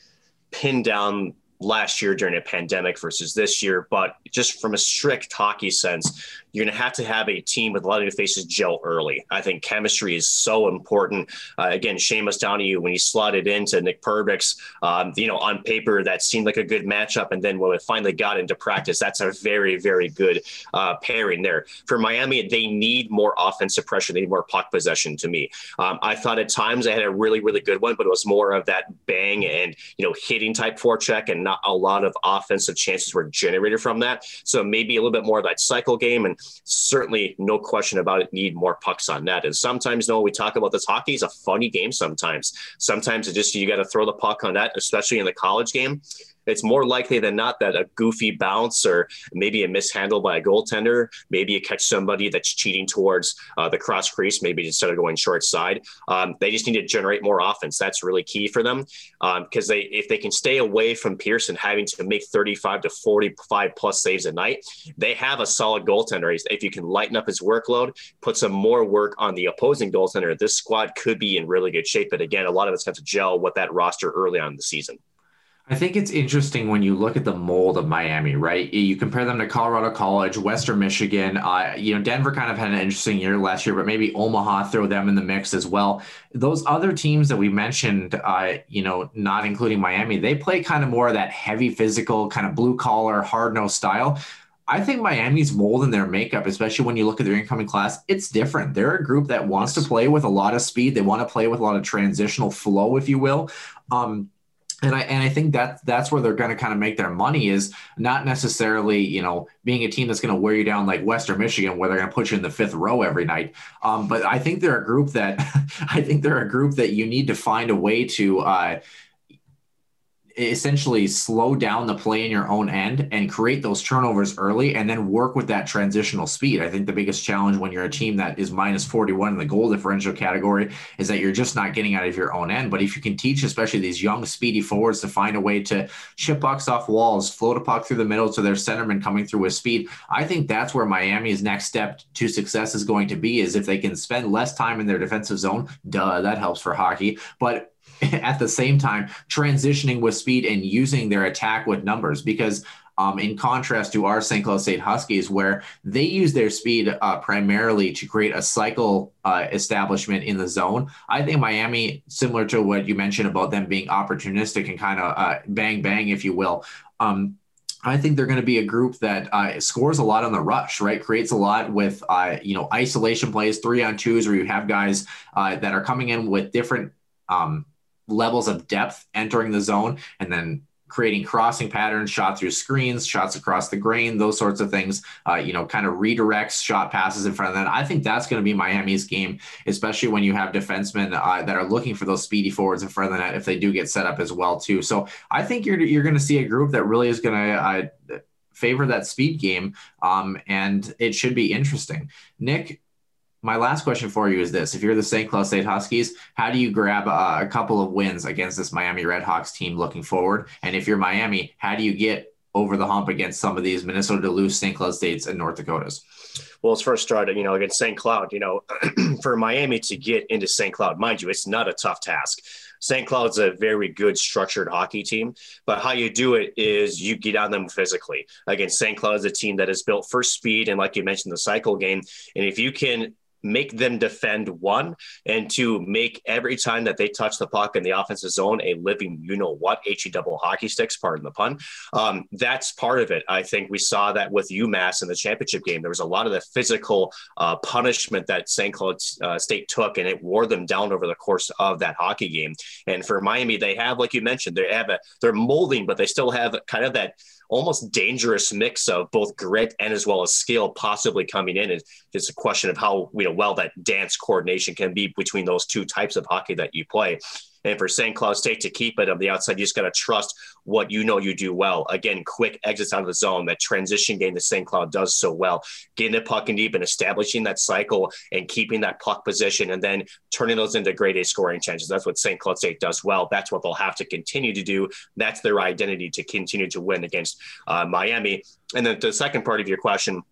pin down last year during a pandemic versus this year, but just from a strict hockey sense, you're going to have to have a team with a lot of new faces gel early. I think chemistry is so important. Uh, again, Seamus Donohue, when he slotted into Nick Perbix, um, you know, on paper, that seemed like a good matchup. And then when it finally got into practice, that's a very, very good uh, pairing there. For Miami, they need more offensive pressure. They need more puck possession to me. Um, I thought at times they had a really, really good one, but it was more of that bang and, you know, hitting type forecheck and not a lot of offensive chances were generated from that. So maybe a little bit more of that cycle game. And certainly no question about it, need more pucks on net. And sometimes, no, we talk about this hockey is a funny game sometimes. Sometimes it just, you got to throw the puck on net, especially in the college game it's more likely than not that a goofy bounce or maybe a mishandle by a goaltender, maybe you catch somebody that's cheating towards uh, the cross crease, maybe instead of going short side. Um, they just need to generate more offense. That's really key for them because um, they if they can stay away from Persson having to make 35 to 45 plus saves a night, they have a solid goaltender. If you can lighten up his workload, put some more work on the opposing goaltender, this squad could be in really good shape. But again, a lot of it's to gel with that roster early on in the season. I think it's interesting when you look at the mold of Miami, right? You compare them to Colorado College, Western Michigan. Uh, you know, Denver kind of had an interesting year last year, but maybe Omaha throw them in the mix as well. Those other teams that we mentioned, uh, you know, not including Miami, they play kind of more of that heavy physical, kind of blue collar, hard nose style. I think Miami's mold in their makeup, especially when you look at their incoming class, it's different. They're a group that wants yes. to play with a lot of speed. They want to play with a lot of transitional flow, if you will. Um, and I and I think that that's where they're going to kind of make their money is not necessarily you know being a team that's going to wear you down like Western Michigan where they're going to put you in the fifth row every night. Um, but I think they're a group that <laughs> I think they're a group that you need to find a way to uh, essentially slow down the play in your own end and create those turnovers early and then work with that transitional speed. I think the biggest challenge when you're a team that is minus 41 in the goal differential category is that you're just not getting out of your own end. But if you can teach, especially these young, speedy forwards, to find a way to chip pucks off walls, float a puck through the middle to their centerman coming through with speed, I think that's where Miami's next step to success is going to be is if they can spend less time in their defensive zone. Duh, that helps for hockey. But <laughs> at the same time transitioning with speed and using their attack with numbers because um, in contrast to our St. Cloud State Huskies, where they use their speed uh, primarily to create a cycle uh, establishment in the zone. I think Miami, similar to what you mentioned about them being opportunistic and kind of uh, bang bang, if you will. Um, I think they're going to be a group that uh, scores a lot on the rush, right? Creates a lot with, uh, you know, isolation plays, three on twos, where you have guys uh, that are coming in with different um, levels of depth entering the zone and then creating crossing patterns, shot through screens, shots across the grain, those sorts of things, uh, you know, kind of redirects shot passes in front of that. I think that's going to be Miami's game, especially when you have defensemen uh, that are looking for those speedy forwards in front of the net if they do get set up as well, too. So I think you're, you're going to see a group that really is going to uh, favor that speed game, um, and it should be interesting. Nick, my last question for you is this: If you're the St. Cloud State Huskies, how do you grab a, a couple of wins against this Miami Redhawks team looking forward? And if you're Miami, how do you get over the hump against some of these Minnesota Duluth, St. Cloud States, and North Dakotas? Well, it's first started, you know, against St. Cloud. You know, <clears throat> for Miami to get into St. Cloud, mind you, it's not a tough task. St. Cloud's a very good structured hockey team, but how you do it is you get on them physically. Again, St. Cloud is a team that is built for speed and, like you mentioned, the cycle game. And if you can make them defend one and to make every time that they touch the puck in the offensive zone a living you know what he double hockey sticks pardon the pun. Um, that's part of it. I think we saw that with umass in the championship game. There was a lot of the physical uh, punishment that st cloud uh, state took and it wore them down over the course of that hockey game. And for miami they have like you mentioned they have a they're molding but they still have kind of that almost dangerous mix of both grit and as well as skill possibly coming in. It's just a question of how you know well that dance coordination can be between those two types of hockey that you play. And for St. Cloud State to keep it on the outside, you just got to trust what you know you do well. Again, quick exits out of the zone, that transition game that St. Cloud does so well, getting the puck in deep and establishing that cycle and keeping that puck position and then turning those into grade A scoring chances. That's what St. Cloud State does well. That's what they'll have to continue to do. That's their identity to continue to win against uh, Miami. And then the second part of your question,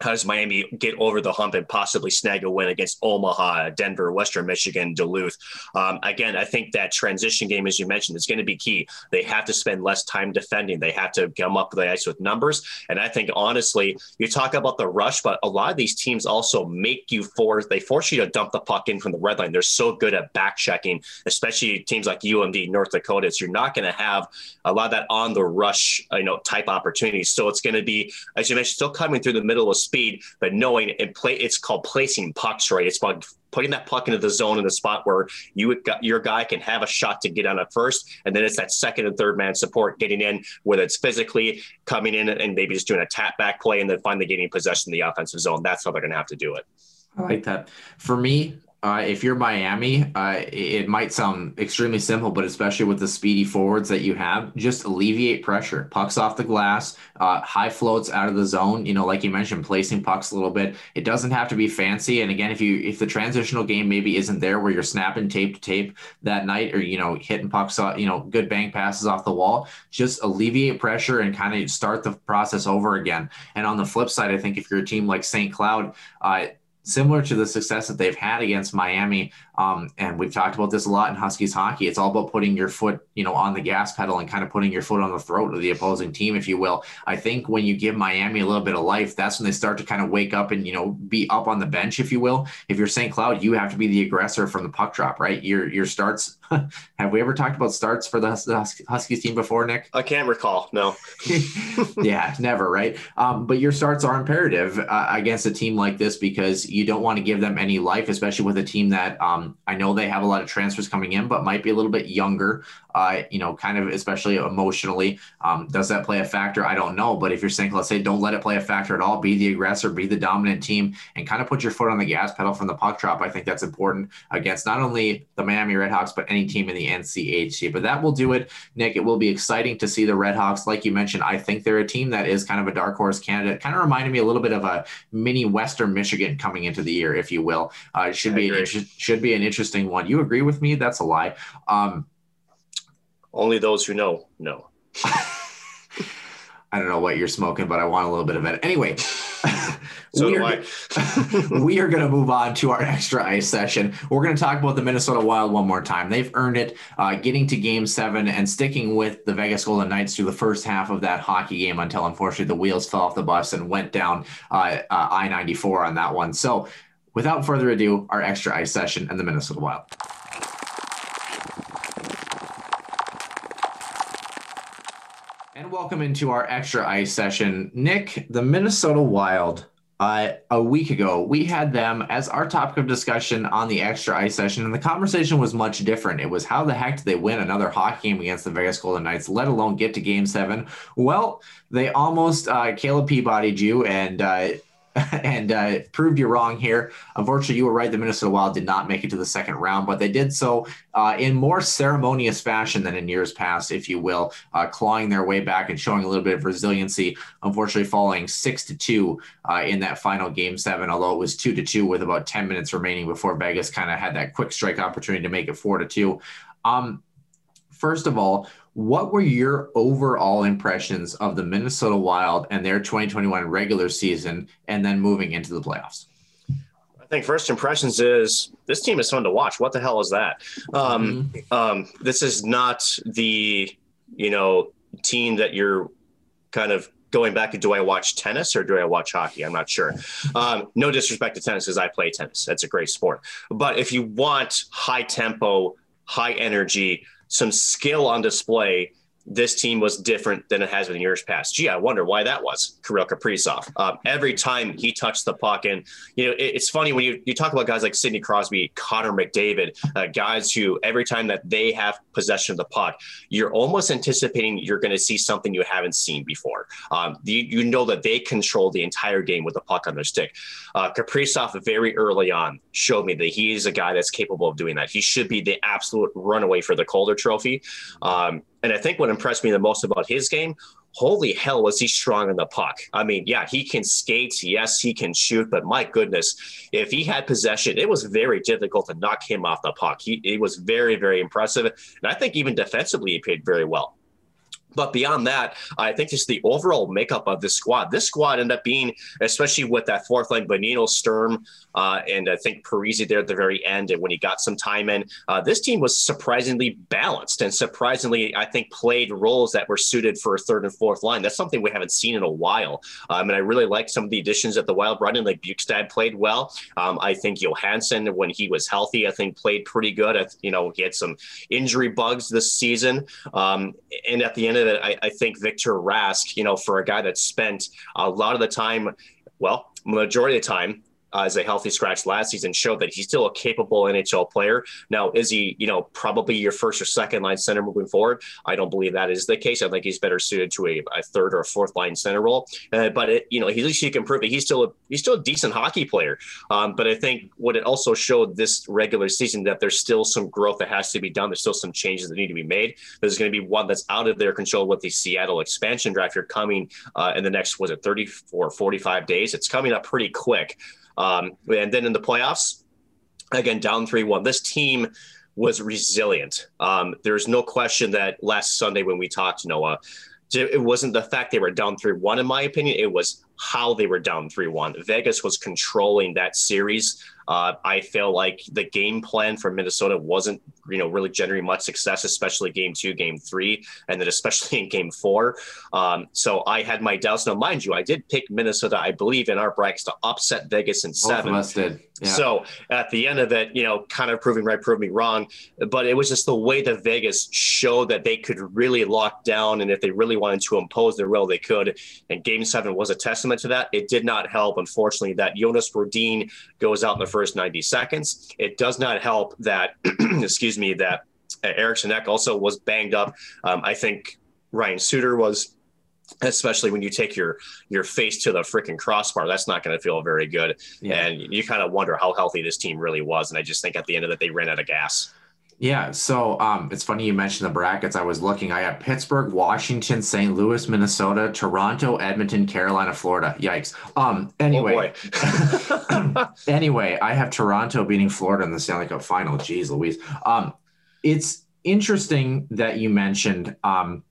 how does Miami get over the hump and possibly snag a win against Omaha, Denver, Western Michigan, Duluth? Um, again, I think that transition game, as you mentioned, is going to be key. They have to spend less time defending. They have to come up the ice with numbers. And I think, honestly, you talk about the rush, but a lot of these teams also make you force, they force you to dump the puck in from the red line. They're so good at back checking, especially teams like UMD, North Dakota. So you're not going to have a lot of that on the rush, you know, type opportunities. So it's going to be, as you mentioned, still coming through the middle of speed, but knowing and play. It's called placing pucks right. It's about putting that puck into the zone in the spot where you your guy can have a shot to get on it first, and then it's that second and third man support getting in, whether it's physically coming in and maybe just doing a tap back play, and then finally getting possession in the offensive zone. That's how they're going to have to do it. I like that. For me, uh, if you're Miami, uh, it might sound extremely simple, but especially with the speedy forwards that you have, just alleviate pressure. Pucks off the glass, uh, high floats out of the zone. You know, like you mentioned, placing pucks a little bit. It doesn't have to be fancy. And again, if you if the transitional game maybe isn't there where you're snapping tape to tape that night, or you know hitting pucks, off, you know, good bank passes off the wall, just alleviate pressure and kind of start the process over again. And on the flip side, I think if you're a team like St. Cloud, uh, similar to the success that they've had against Miami. Um, and we've talked about this a lot in Huskies hockey. It's all about putting your foot, you know, on the gas pedal and kind of putting your foot on the throat of the opposing team, if you will. I think when you give Miami a little bit of life, that's when they start to kind of wake up and, you know, be up on the bench, if you will. If you're St. Cloud, you have to be the aggressor from the puck drop, right? Your your starts. <laughs> have we ever talked about starts for the Huskies team before, Nick? I can't recall. No. <laughs> <laughs> yeah, never, right? Um, but your starts are imperative uh, against a team like this because you don't want to give them any life, especially with a team that um, I know they have a lot of transfers coming in, but might be a little bit younger. Uh, you know, kind of especially emotionally. Um, does that play a factor? I don't know. But if you're saying, let's say, don't let it play a factor at all, be the aggressor, be the dominant team, and kind of put your foot on the gas pedal from the puck drop. I think that's important against not only the Miami Redhawks, but any team in the NCHC. But that will do it, Nick. It will be exciting to see the Redhawks. Like you mentioned, I think they're a team that is kind of a dark horse candidate. Kind of reminded me a little bit of a mini Western Michigan coming into the year, if you will. Uh, it should I be an should be an interesting one. You agree with me? That's a lie. Um, only those who know know. <laughs> I don't know what you're smoking, but I want a little bit of it. Anyway, <laughs> so we, are, <laughs> we are going to move on to our extra ice session. We're going to talk about the Minnesota Wild one more time. They've earned it, uh, getting to game seven and sticking with the Vegas Golden Knights through the first half of that hockey game until unfortunately the wheels fell off the bus and went down uh, uh, I 94 on that one. So, without further ado, our extra ice session and the Minnesota Wild. And welcome into our extra ice session. Nick, the Minnesota Wild, uh, a week ago, we had them as our topic of discussion on the extra ice session, and the conversation was much different. It was how the heck did they win another hockey game against the Vegas Golden Knights, let alone get to game seven? Well, they almost uh, Caleb Peabody'd you, and uh, <laughs> and uh, proved you wrong here. Unfortunately, you were right. The Minnesota Wild did not make it to the second round, but they did so uh, in more ceremonious fashion than in years past, if you will, uh, clawing their way back and showing a little bit of resiliency. Unfortunately, falling six to two uh, in that final game seven, although it was two to two with about 10 minutes remaining before Vegas kind of had that quick strike opportunity to make it four to two. Um, first of all, what were your overall impressions of the Minnesota Wild and their 2021 regular season and then moving into the playoffs? I think first impressions is this team is fun to watch. What the hell is that? Um, mm-hmm. um, this is not the you know team that you're kind of going back to do I watch tennis or do I watch hockey? I'm not sure. Um, no disrespect to tennis because I play tennis. That's a great sport. But if you want high tempo, high energy, some skill on display this team was different than it has been in years past. Gee, I wonder why that was. Kirill Kaprizov. Um, every time he touched the puck, and you know, it, it's funny when you, you talk about guys like Sidney Crosby, Connor McDavid, uh, guys who every time that they have possession of the puck, you're almost anticipating you're going to see something you haven't seen before. Um, you, you know that they control the entire game with the puck on their stick. Uh, Kaprizov very early on showed me that he is a guy that's capable of doing that. He should be the absolute runaway for the Calder Trophy. Um, and I think what impressed me the most about his game, holy hell, was he strong in the puck. I mean, yeah, he can skate. Yes, he can shoot. But my goodness, if he had possession, it was very difficult to knock him off the puck. He, he was very, very impressive. And I think even defensively, he played very well. But beyond that, I think just the overall makeup of this squad. This squad ended up being, especially with that fourth line, Bonino, Sturm, uh, and I think Parise there at the very end. And when he got some time in, uh, this team was surprisingly balanced and surprisingly, I think, played roles that were suited for a third and fourth line. That's something we haven't seen in a while. Um, and I really like some of the additions that the Wild brought in. Like Bjugstad played well. Um, I think Johansson, when he was healthy, I think played pretty good. I, you know, he had some injury bugs this season. Um, and at the end of it, I, I think Victor Rask, you know, for a guy that spent a lot of the time, well, majority of the time uh, as a healthy scratch last season showed that he's still a capable NHL player. Now, is he, you know, probably your first or second line center moving forward? I don't believe that is the case. I think he's better suited to a, a third or a fourth line center role. Uh, but it, you know, at least he can prove it. He's still a he's still a decent hockey player. Um, but I think what it also showed this regular season that there's still some growth that has to be done. There's still some changes that need to be made. There's going to be one that's out of their control with the Seattle expansion draft here coming uh, in the next was it 34 45 days. It's coming up pretty quick. Um, and then in the playoffs, again, down 3 1. This team was resilient. Um, there's no question that last Sunday when we talked, to Noah, it wasn't the fact they were down 3 1, in my opinion. It was how they were down 3 1. Vegas was controlling that series. Uh, I feel like the game plan for Minnesota wasn't, you know, really generating much success, especially game two, game three, and then especially <laughs> in game four. Um, so I had my doubts. Now, mind you, I did pick Minnesota, I believe, in our brackets to upset Vegas in Both seven. Of us did. Yeah. So at the end of it, you know, kind of proving right, proving wrong. But it was just the way that Vegas showed that they could really lock down, and if they really wanted to impose their will, they could. And Game Seven was a testament to that. It did not help, unfortunately, that Jonas Brodin goes out in the first 90 seconds. It does not help that, <clears throat> excuse me, that Eriksson Ek also was banged up. Um, I think Ryan Suter was especially when you take your your face to the freaking crossbar that's not going to feel very good yeah. and you kind of wonder how healthy this team really was and i just think at the end of it they ran out of gas yeah, so um, it's funny you mentioned the brackets. I was looking. I got Pittsburgh, Washington, St. Louis, Minnesota, Toronto, Edmonton, Carolina, Florida. Yikes. Um. Anyway, oh <laughs> anyway, I have Toronto beating Florida in the Stanley Cup final. Jeez, Louise. Um, it's interesting that you mentioned um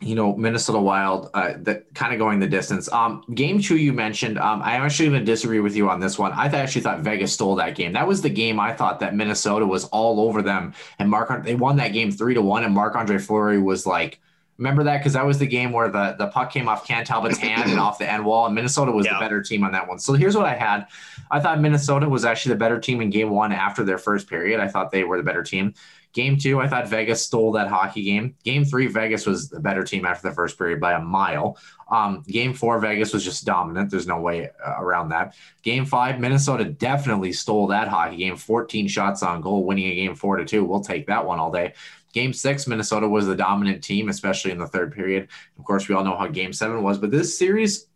you know, Minnesota Wild, uh, that kind of going the distance. Um, game two, you mentioned. Um, I'm actually going to disagree with you on this one. I actually thought Vegas stole that game. That was the game I thought that Minnesota was all over them, and Mark they won that game three to one, and Marc Andre Fleury was like, remember that because that was the game where the the puck came off Cam Talbot's hand and off the end wall, and Minnesota was yeah. the better team on that one. So here's what I had. I thought Minnesota was actually the better team in game one after their first period. I thought they were the better team. Game two, I thought Vegas stole that hockey game. Game three, Vegas was the better team after the first period by a mile. Um, game four, Vegas was just dominant. There's no way uh, around that. Game five, Minnesota definitely stole that hockey game. 14 shots on goal, winning a game four to two. We'll take that one all day. Game six, Minnesota was the dominant team, especially in the third period. Of course, we all know how game seven was, but this series,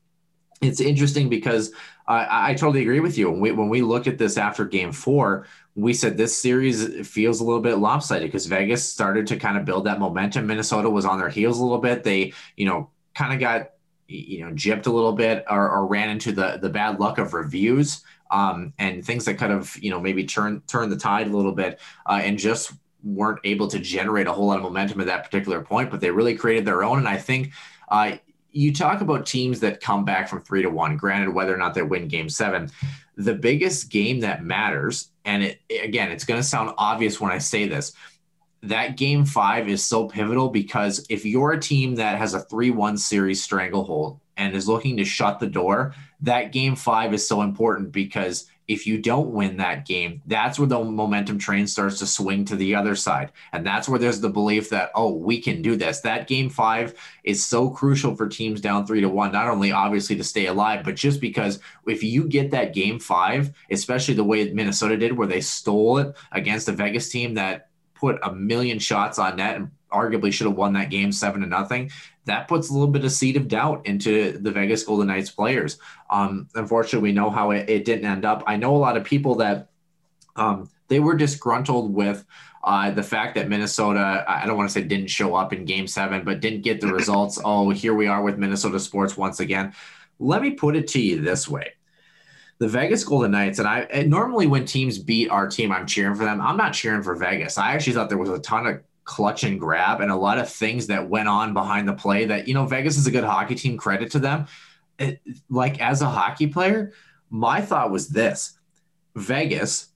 it's interesting because I, I totally agree with you. When we, when we looked at this after game four, we said this series feels a little bit lopsided because Vegas started to kind of build that momentum. Minnesota was on their heels a little bit. They, you know, kind of got, you know, gypped a little bit or, or ran into the the bad luck of reviews um, and things that kind of, you know, maybe turn turn the tide a little bit uh, and just weren't able to generate a whole lot of momentum at that particular point. But they really created their own, and I think. Uh, you talk about teams that come back from three to one, granted, whether or not they win game seven. The biggest game that matters and it again, it's going to sound obvious when I say this. That game five is so pivotal because if you're a team that has a 3 1 series stranglehold and is looking to shut the door, that game five is so important because if you don't win that game, that's where the momentum train starts to swing to the other side. And that's where there's the belief that, oh, we can do this. That game five is so crucial for teams down three to one, not only obviously to stay alive, but just because if you get that game five, especially the way Minnesota did, where they stole it against a Vegas team that put a million shots on net and arguably should have won that game seven to nothing that puts a little bit of seed of doubt into the Vegas Golden Knights players. Um, unfortunately, we know how it, it, didn't end up. I know a lot of people that um, they were disgruntled with uh, the fact that Minnesota, I don't want to say didn't show up in game seven, but didn't get the results. <laughs> oh, here we are with Minnesota sports once again. Let me put it to you this way. The Vegas Golden Knights, and I and normally when teams beat our team, I'm cheering for them. I'm not cheering for Vegas. I actually thought there was a ton of clutch and grab and a lot of things that went on behind the play that, you know, Vegas is a good hockey team, credit to them. It, like as a hockey player, my thought was this Vegas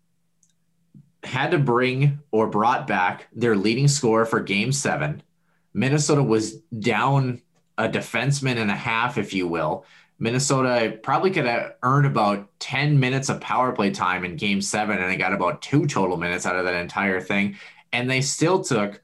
had to bring or brought back their leading scorer for game seven. Minnesota was down a defenseman and a half, if you will. Minnesota probably could have earned about 10 minutes of power play time in game seven, and they got about two total minutes out of that entire thing and they still took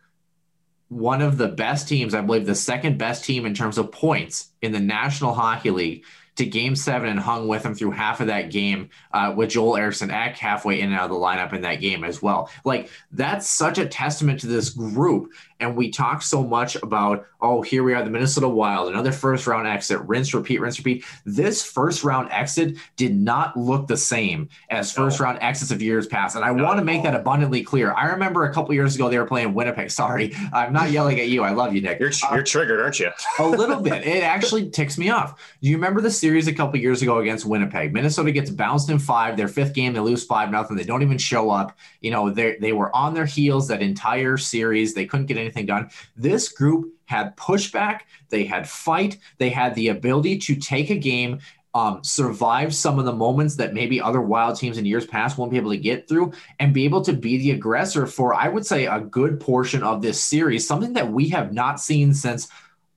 one of the best teams, I believe the second best team in terms of points in the National Hockey League to game seven and hung with them through half of that game uh, with Joel Eriksson Ek halfway in and out of the lineup in that game as well. Like that's such a testament to this group. And we talk so much about, oh, here we are, the Minnesota Wild, another first round exit, rinse, repeat, rinse, repeat. This first round exit did not look the same as first no. round exits of years past. And I no. want to make that abundantly clear. I remember a couple years ago they were playing Winnipeg. <laughs> Sorry, I'm not yelling at you. I love you, Nick. You're, you're uh, triggered, aren't you? a <laughs> little bit. It actually ticks me off. Do you remember the series a couple years ago against Winnipeg? Minnesota gets bounced in five. Their fifth game, they lose five nothing. They don't even show up. You know, they they were on their heels that entire series. They couldn't get anything anything done. This group had pushback, they had fight, they had the ability to take a game um, survive some of the moments that maybe other wild teams in years past won't be able to get through and be able to be the aggressor for, I would say, a good portion of this series, something that we have not seen since.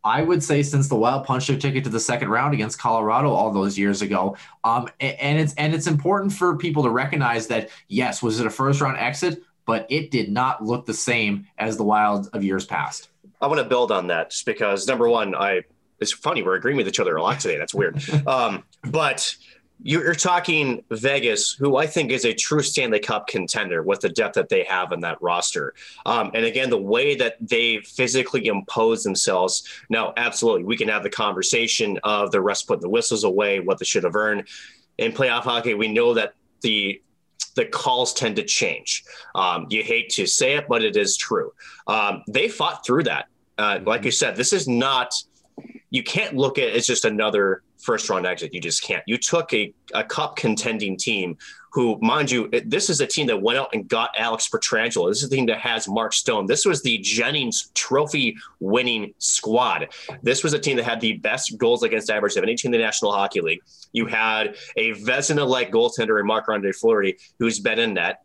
I would say since the Wild punched their ticket to the second round against Colorado all those years ago, um, and it's and it's important for people to recognize that yes, was it a first round exit? But it did not look the same as the Wild of years past. I want to build on that just because number one, I it's funny we're agreeing with each other a lot today. That's weird. <laughs> um, but you're talking Vegas, who I think is a true Stanley Cup contender with the depth that they have in that roster. Um, and again, the way that they physically impose themselves. Now, absolutely, we can have the conversation of the rest putting the whistles away, what they should have earned. In playoff hockey, we know that the the calls tend to change. Um, you hate to say it, but it is true. Um, they fought through that. Uh, like you said, this is not, you can't look at it as just another first round exit. You just can't. You took a, a cup contending team who, mind you, this is a team that went out and got Alex Pietrangelo. This is a team that has Mark Stone. This was the Jennings Trophy winning squad. This was a team that had the best goals against average of any team in the National Hockey League. You had a Vezina like goaltender in Marc Andre Fleury, who's been in net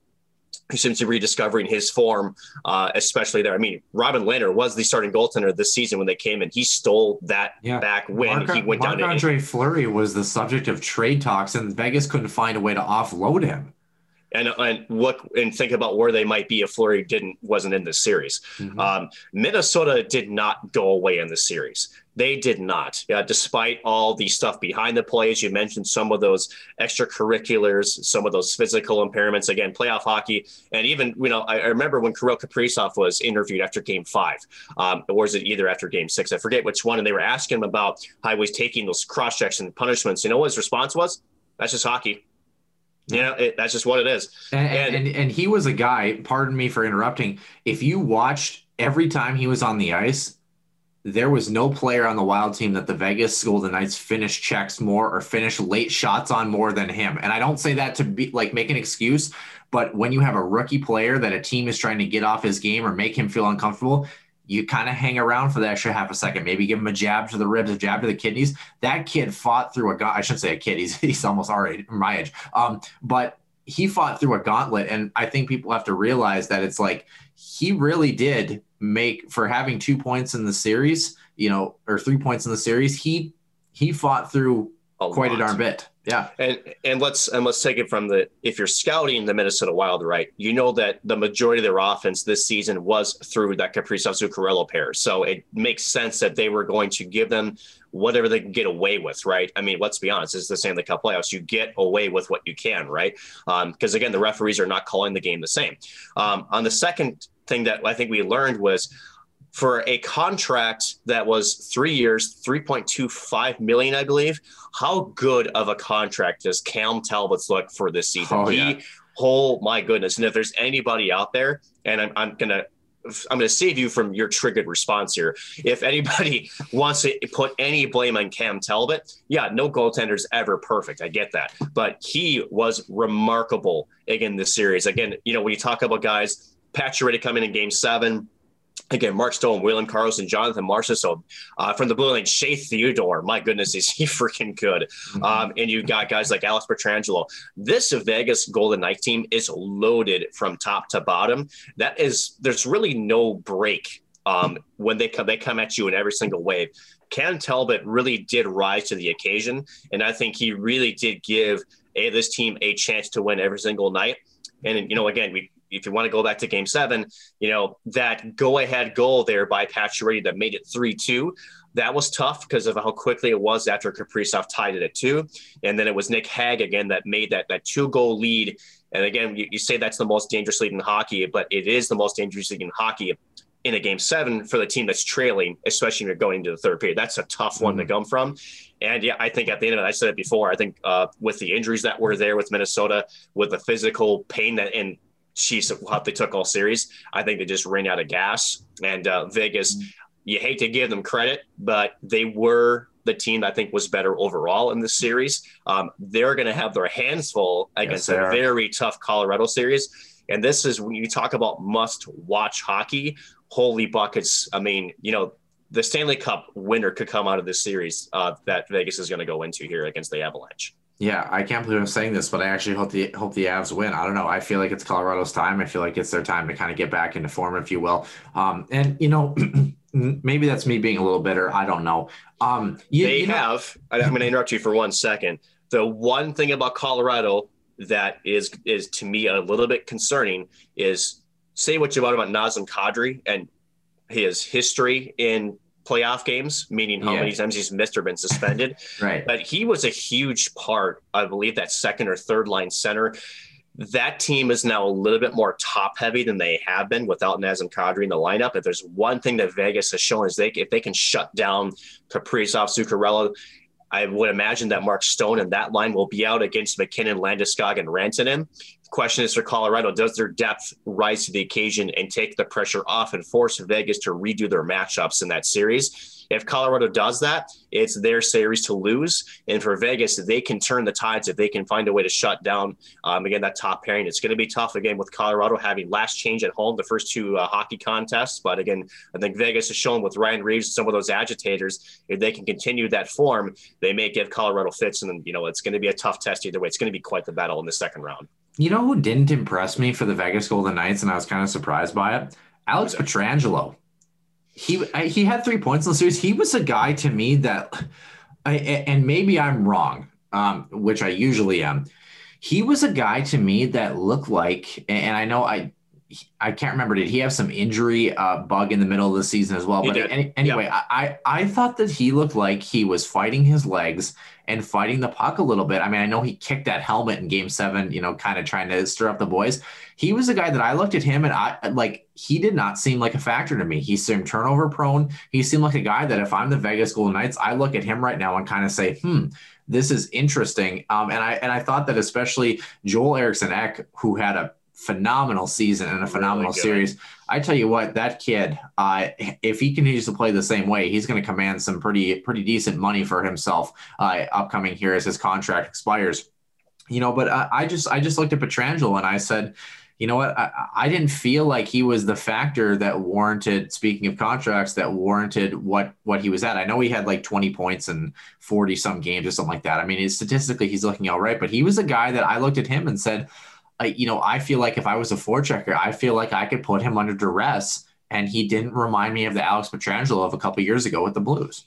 who seems to be rediscovering his form, uh, especially there. I mean, Robin Lehner was the starting goaltender this season when they came in. He stole that yeah. back when Marc, he went Marc down. Andre Fleury was the subject of trade talks, and Vegas couldn't find a way to offload him. And, and look and think about where they might be if Fleury didn't wasn't in this series. Mm-hmm. Um, Minnesota did not go away in the series. They did not, yeah, despite all the stuff behind the plays. You mentioned some of those extracurriculars, some of those physical impairments. Again, playoff hockey, and even you know, I, I remember when Kirill Kaprizov was interviewed after Game Five, um, or was it either after Game Six? I forget which one. And they were asking him about how he was taking those cross checks and punishments. You know what his response was? That's just hockey. You know, it, that's just what it is. And and, and and he was a guy. Pardon me for interrupting. If you watched every time he was on the ice, there was no player on the wild team that the Vegas Golden Knights finished checks more or finished late shots on more than him. And I don't say that to be like make an excuse, but when you have a rookie player that a team is trying to get off his game or make him feel uncomfortable, you kind of hang around for the extra half a second, maybe give him a jab to the ribs, a jab to the kidneys. That kid fought through a I shouldn't say a kid, he's, <laughs> he's almost age, my age. Um, but he fought through a gauntlet. And I think people have to realize that it's like he really did make for having two points in the series, you know, or three points in the series. He he fought through a quite lot. a darn bit. Yeah. And and let's and let's take it from the if you're scouting the Minnesota Wild, right? You know that the majority of their offense this season was through that Kaprizov Zuccarello pair. So it makes sense that they were going to give them whatever they can get away with, right? I mean, let's be honest, it's the same in the Cup playoffs. You get away with what you can, right? Because um, again, the referees are not calling the game the same. Um, on the second thing that I think we learned was for a contract that was three years, 3.25 million, I believe. How good of a contract does Cam Talbot's look for this season? Oh, he, yeah. oh my goodness. And if there's anybody out there, and I'm, I'm going to I'm going to save you from your triggered response here. If anybody <laughs> wants to put any blame on Cam Talbot, yeah, no goaltender's ever perfect. I get that. But he was remarkable again this series. Again, you know, when you talk about guys, Pacioretty coming in game seven, Again, Mark Stone, William Karlsson, Jonathan Marchessault uh, from the blue line, Shea Theodore. My goodness, is he <laughs> freaking good? Mm-hmm. Um, and you've got guys like Alex Pietrangelo. This Vegas Golden Knight team is loaded from top to bottom. That is, there's really no break um, when they come. They come at you in every single wave. Cam Talbot really did rise to the occasion, and I think he really did give a, this team a chance to win every single night. And you know, again, we if you want to go back to game seven, you know, that go ahead goal there by Pacioretty that made it 3 2, that was tough because of how quickly it was after Kaprizov tied it at two. And then it was Nick Hague again that made that, that two goal lead. And again, you, you say that's the most dangerous lead in hockey, but it is the most dangerous lead in hockey in a game seven for the team that's trailing, especially when you're going into the third period. That's a tough one mm-hmm. to come from. And yeah, I think at the end of it, I said it before. I think uh, with the injuries that were there with Minnesota, with the physical pain that and Chiefs what they took all series. I think they just ran out of gas. And uh, Vegas, mm-hmm. you hate to give them credit, but they were the team I think was better overall in this series. Um, they're going to have their hands full against yes, a very tough Colorado series. And this is when you talk about must watch hockey. Holy buckets. I mean, you know, the Stanley Cup winner could come out of this series uh, that Vegas is going to go into here against the Avalanche. Yeah, I can't believe I'm saying this, but I actually hope the hope the Avs win. I don't know. I feel like it's Colorado's time. I feel like it's their time to kind of get back into form, if you will. Um, and you know, <clears throat> maybe that's me being a little bitter. I don't know. Um, you, they you know, have. I'm going to interrupt you for one second. The one thing about Colorado that is is to me a little bit concerning is say what you want about Nazem Kadri and his history in playoff games, meaning how yeah. many times he's missed or been suspended. <laughs> right. But he was a huge part, I believe, that second or third line center. That team is now a little bit more top heavy than they have been without Nazem Kadri in the lineup. If there's one thing that Vegas has shown is they if they can shut down Kaprizov, Zuccarello, I would imagine that Mark Stone and that line will be out against MacKinnon, Landeskog, and Rantanen question is for Colorado does their depth rise to the occasion and take the pressure off and force Vegas to redo their matchups in that series? If Colorado does that, it's their series to lose. And for Vegas, they can turn the tides if they can find a way to shut down, um, again, that top pairing. It's going to be tough, again, with Colorado having last change at home, the first two uh, hockey contests. But again, I think Vegas has shown with Ryan Reaves, some of those agitators, if they can continue that form, they may give Colorado fits. And, you know, it's going to be a tough test either way. It's going to be quite the battle in the second round. You know who didn't impress me for the Vegas Golden Knights, and I was kind of surprised by it? Alex Pietrangelo. He he had three points in the series. He was a guy to me that, I, and maybe I'm wrong, um, which I usually am. He was a guy to me that looked like, and I know I I can't remember. Did he have some injury uh, bug in the middle of the season as well? He but any, anyway. I I thought that he looked like he was fighting his legs and fighting the puck a little bit. I mean, I know he kicked that helmet in Game Seven, you know, kind of trying to stir up the boys. He was a guy that I looked at him and I like he did not seem like a factor to me. He seemed turnover prone. He seemed like a guy that if I'm the Vegas Golden Knights, I look at him right now and kind of say, hmm this is interesting. Um, and I and I thought that especially Joel Eriksson Ek, who had a phenomenal season and a phenomenal really series. I tell you what, that kid, uh, if he continues to play the same way, he's going to command some pretty pretty decent money for himself uh, upcoming here as his contract expires. You know, but I, I just I just looked at Pietrangelo and I said, you know what? I, I, didn't feel like he was the factor that warranted. Speaking of contracts, that warranted what what he was at. I know he had like 20 points and 40 some games or something like that. I mean, statistically, he's looking all right, but he was a guy that I looked at him and said, I, you know, I feel like if I was a forechecker, I feel like I could put him under duress. And he didn't remind me of the Alex Pietrangelo of a couple years ago with the Blues.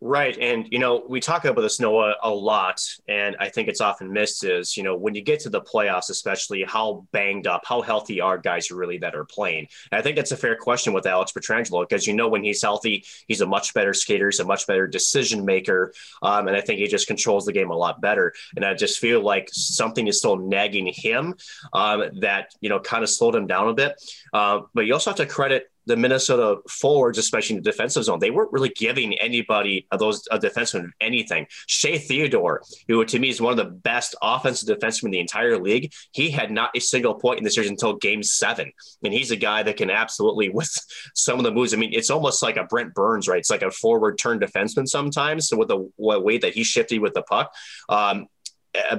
Right. And, you know, we talk about this, Noah, a lot. And I think it's often missed is, you know, when you get to the playoffs, especially how banged up, how healthy are guys really that are playing? And I think that's a fair question with Alex Pietrangelo, because, you know, when he's healthy, he's a much better skater, he's a much better decision maker. Um, and I think he just controls the game a lot better. And I just feel like something is still nagging him um, that, you know, kind of slowed him down a bit. Uh, but you also have to credit the Minnesota forwards, especially in the defensive zone, they weren't really giving anybody of those a defenseman anything. Shea Theodore, who to me is one of the best offensive defensemen in the entire league, he had not a single point in the series until game seven. And he's a guy that can absolutely, <laughs> with some of the moves, I mean, it's almost like a Brent Burns, right? It's like a forward turn defenseman sometimes. So with the way that he shifted with the puck, um, uh,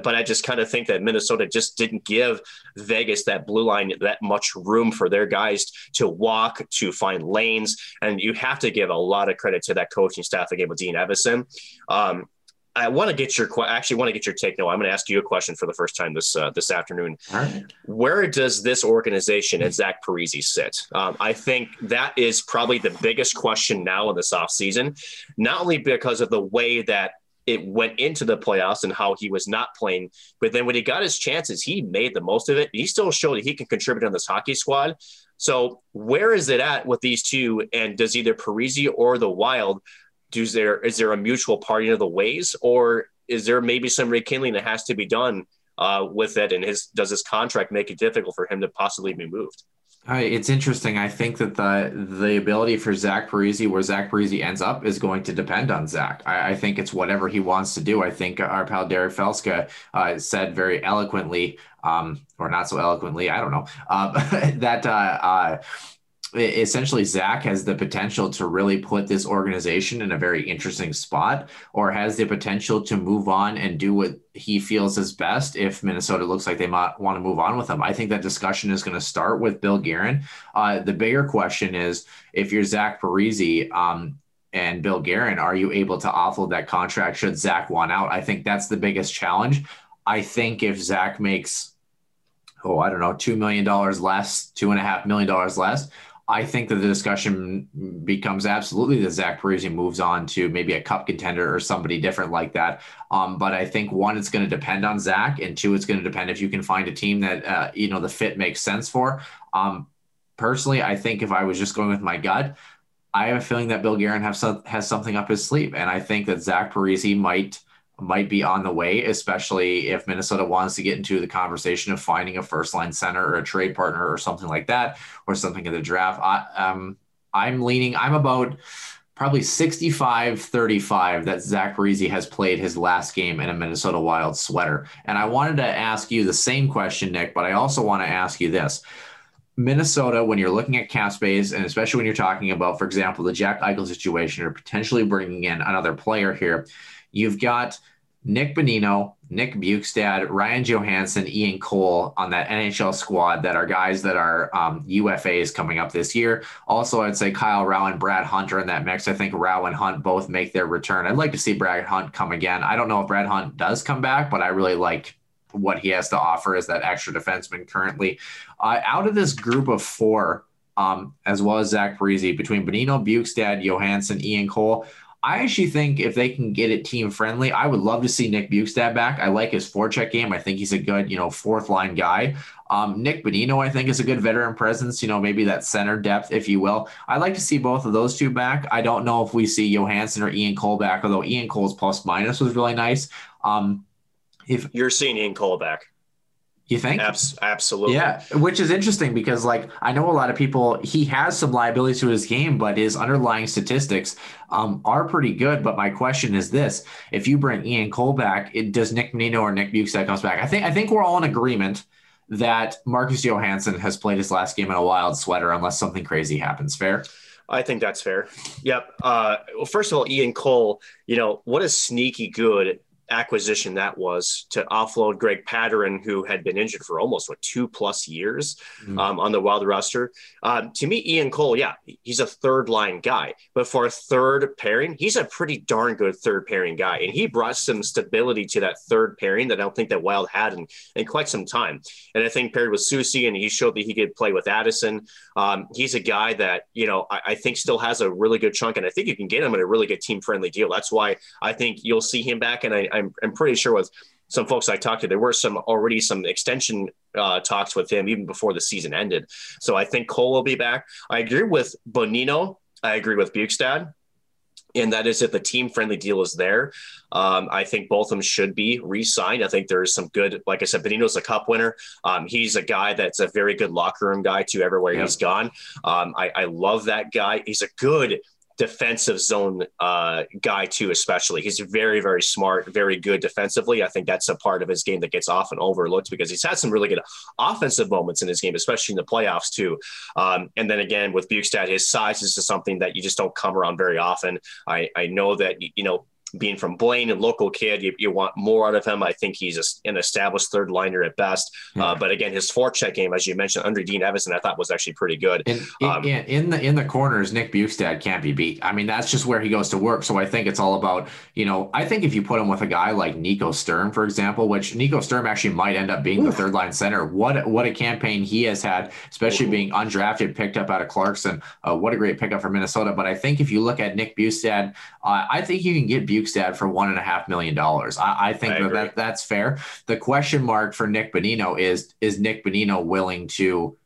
but I just kind of think that Minnesota just didn't give Vegas that blue line that much room for their guys to walk, to find lanes. And you have to give a lot of credit to that coaching staff again with Dean Evason. Um, I want to get your actually want to get your take. No, I'm going to ask you a question for the first time this uh, this afternoon. Right. Where does this organization and Zach Parise sit? Um, I think that is probably the biggest question now in this offseason, not only because of the way that it went into the playoffs and how he was not playing. But then when he got his chances, he made the most of it. He still showed that he can contribute on this hockey squad. So where is it at with these two? And does either Parise or the Wild does there is there a mutual parting of the ways, or is there maybe some rekindling that has to be done uh, with it? And his does his contract make it difficult for him to possibly be moved? It's interesting. I think that the the ability for Zach Parise, where Zach Parise ends up, is going to depend on Zach. I, I, think it's whatever he wants to do. I think our pal Derek Felska uh, said very eloquently, um, or not so eloquently, I don't know, um, <laughs> that uh, uh, essentially Zach has the potential to really put this organization in a very interesting spot, or has the potential to move on and do what he feels is best if Minnesota looks like they might want to move on with him. I think that discussion is going to start with Bill Guerin. Uh, the bigger question is if you're Zach Parise, um, and Bill Guerin, are you able to offload that contract should Zach want out? I think that's the biggest challenge. I think if Zach makes, oh, I don't know, $2 million less, $2.5 million less, I think that the discussion becomes absolutely that Zach Parise moves on to maybe a cup contender or somebody different like that. Um, but I think one, it's going to depend on Zach, and two, it's going to depend if you can find a team that uh, you know the fit makes sense for. Um, personally, I think if I was just going with my gut, I have a feeling that Bill Guerin some, has something up his sleeve, and I think that Zach Parise might might be on the way, especially if Minnesota wants to get into the conversation of finding a first line center or a trade partner or something like that, or something in the draft. I, um, I'm leaning, I'm about probably 65 35 that Zach Parise has played his last game in a Minnesota Wild sweater. And I wanted to ask you the same question, Nick, but I also want to ask you this. Minnesota, when you're looking at cap space, and especially when you're talking about, for example, the Jack Eichel situation or potentially bringing in another player here, You've got Nick Bonino, Nick Bjugstad, Ryan Johansen, Ian Cole on that NHL squad that are guys that are um, UFAs coming up this year. Also, I'd say Kyle Rau and Brad Hunter in that mix. I think Rau and Hunt both make their return. I'd like to see Brad Hunt come again. I don't know if Brad Hunt does come back, but I really like what he has to offer as that extra defenseman currently. Uh, out of this group of four, um, as well as Zach Parise, between Bonino, Bjugstad, Johansson, Ian Cole, I actually think if they can get it team friendly, I would love to see Nick Bjugstad back. I like his forecheck game. I think he's a good, you know, fourth line guy. Um, Nick Bonino, I think, is a good veteran presence, you know, maybe that center depth, if you will. I'd like to see both of those two back. I don't know if we see Johansson or Ian Cole back, although Ian Cole's plus minus was really nice. Um, if you're seeing Ian Cole back, you think? Abs- absolutely. Yeah, which is interesting because, like, I know a lot of people. He has some liabilities to his game, but his underlying statistics um, are pretty good. But my question is this: If you bring Ian Cole back, it, does Nick Bonino or Nick Bjugstad comes back? I think I think we're all in agreement that Marcus Johansson has played his last game in a wild sweater, unless something crazy happens. Fair. I think that's fair. Yep. Uh, well, first of all, Ian Cole, you know, what a sneaky good acquisition that was to offload Greg Pateryn, who had been injured for almost what two plus years mm-hmm. um, on the Wild roster. Um, to me, Ian Cole, yeah, he's a third line guy, but for a third pairing, he's a pretty darn good third pairing guy, and he brought some stability to that third pairing that I don't think that Wild had in, in quite some time. And I think paired with Soucy, and he showed that he could play with Addison. Um, he's a guy that you know I, I think still has a really good chunk, and I think you can get him at a really good team friendly deal. That's why I think you'll see him back, and I, I'm, I'm pretty sure with some folks I talked to, there were some already some extension uh, talks with him even before the season ended. So I think Cole will be back. I agree with Bonino. I agree with Bjugstad. And that is if the team friendly deal is there. Um, I think both of them should be re signed. I think there's some good, like I said, Bonino's a cup winner. Um, he's a guy that's a very good locker room guy too, everywhere yep. he's gone. Um, I, I love that guy. He's a good defensive zone uh, guy too, especially. He's very, very smart, very good defensively. I think that's a part of his game that gets often overlooked because he's had some really good offensive moments in his game, especially in the playoffs too. Um, and then again with Bjugstad, his size is just something that you just don't come around very often. I, I know that you know being from Blaine and local kid, you, you want more out of him. I think he's a, an established third liner at best. Uh, but again, his forecheck game, as you mentioned, under Dean Evason, I thought was actually pretty good. In, um, in, in, the in the corners, Nick Bjugstad can't be beat. I mean, that's just where he goes to work. So I think it's all about you know. I think if you put him with a guy like Nico Sturm, for example, which Nico Sturm actually might end up being the third line center. What what a campaign he has had, especially Ooh. being undrafted, picked up out of Clarkson. Uh, what a great pickup for Minnesota. But I think if you look at Nick Bjugstad, uh, I think you can get Bjugstad for one and a half million dollars. I, I think I that, that that's fair. The question mark for Nick Bonino is is Nick Bonino willing to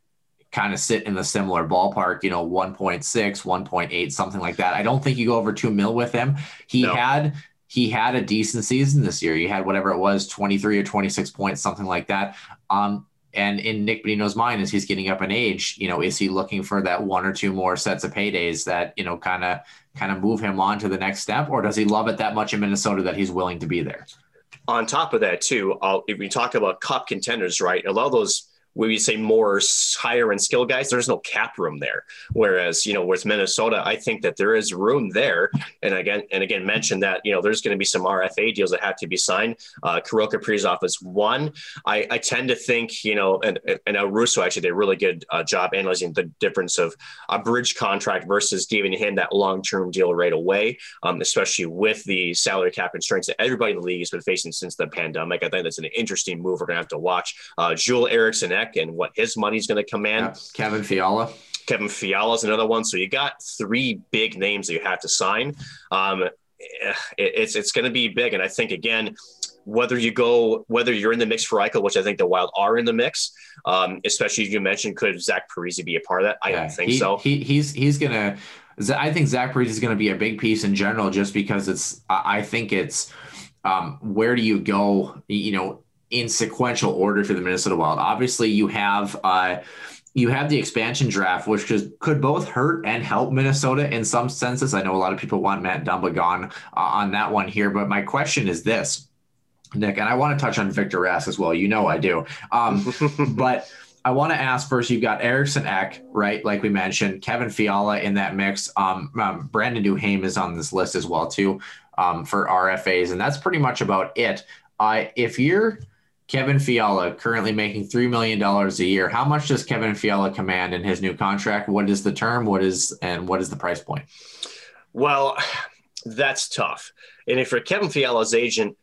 kind of sit in the similar ballpark, you know, 1.6, 1.8, something like that. I don't think you go over two mil with him. He no. had he had a decent season this year. He had whatever it was, 23 or 26 points, something like that. Um, and in Nick Bonino's mind, as he's getting up in age, you know, is he looking for that one or two more sets of paydays that, you know, kind of kind of move him on to the next step, or does he love it that much in Minnesota that he's willing to be there? On top of that, too, I'll, if we talk about cup contenders, right? A lot of those we say more higher end skill guys, there's no cap room there. Whereas, you know, with Minnesota, I think that there is room there. And again, and again, mentioned that, you know, there's going to be some RFA deals that have to be signed. Uh, Kirill Kaprizov is one. I, I tend to think, you know, and, and now Russo actually did a really good uh, job analyzing the difference of a bridge contract versus giving him that long term deal right away, um, especially with the salary cap constraints that everybody in the league has been facing since the pandemic. I think that's an interesting move we're going to have to watch. Uh, Joel And what his money's going to command. Yeah. Kevin Fiala. Kevin Fiala is another one. So you got three big names that you have to sign. Um, it, it's it's going to be big, and I think again, whether you go whether you're in the mix for Eichel, which I think the Wild are in the mix, um, especially as you mentioned, could Zach Parise be a part of that? I yeah, don't think he, so. He, he's he's gonna. I think Zach Parise is going to be a big piece in general, just because it's. I think it's. Um, where do you go? You know, in sequential order for the Minnesota Wild. Obviously, you have uh, you have the expansion draft, which could, could both hurt and help Minnesota in some senses. I know a lot of people want Matt Dumba gone uh, on that one here, but my question is this, Nick, and I want to touch on Victor Rask as well. You know I do, um, <laughs> but. I want to ask first. You've got Eriksson Ek, right? Like we mentioned, Kevin Fiala in that mix. Um, um, Brandon Duhaime is on this list as well too um, for RFAs, and that's pretty much about it. Uh, if you're Kevin Fiala currently making $3 million a year. How much does Kevin Fiala command in his new contract? What is the term? What is, and what is the price point? Well, that's tough. And if you're Kevin Fiala's agent,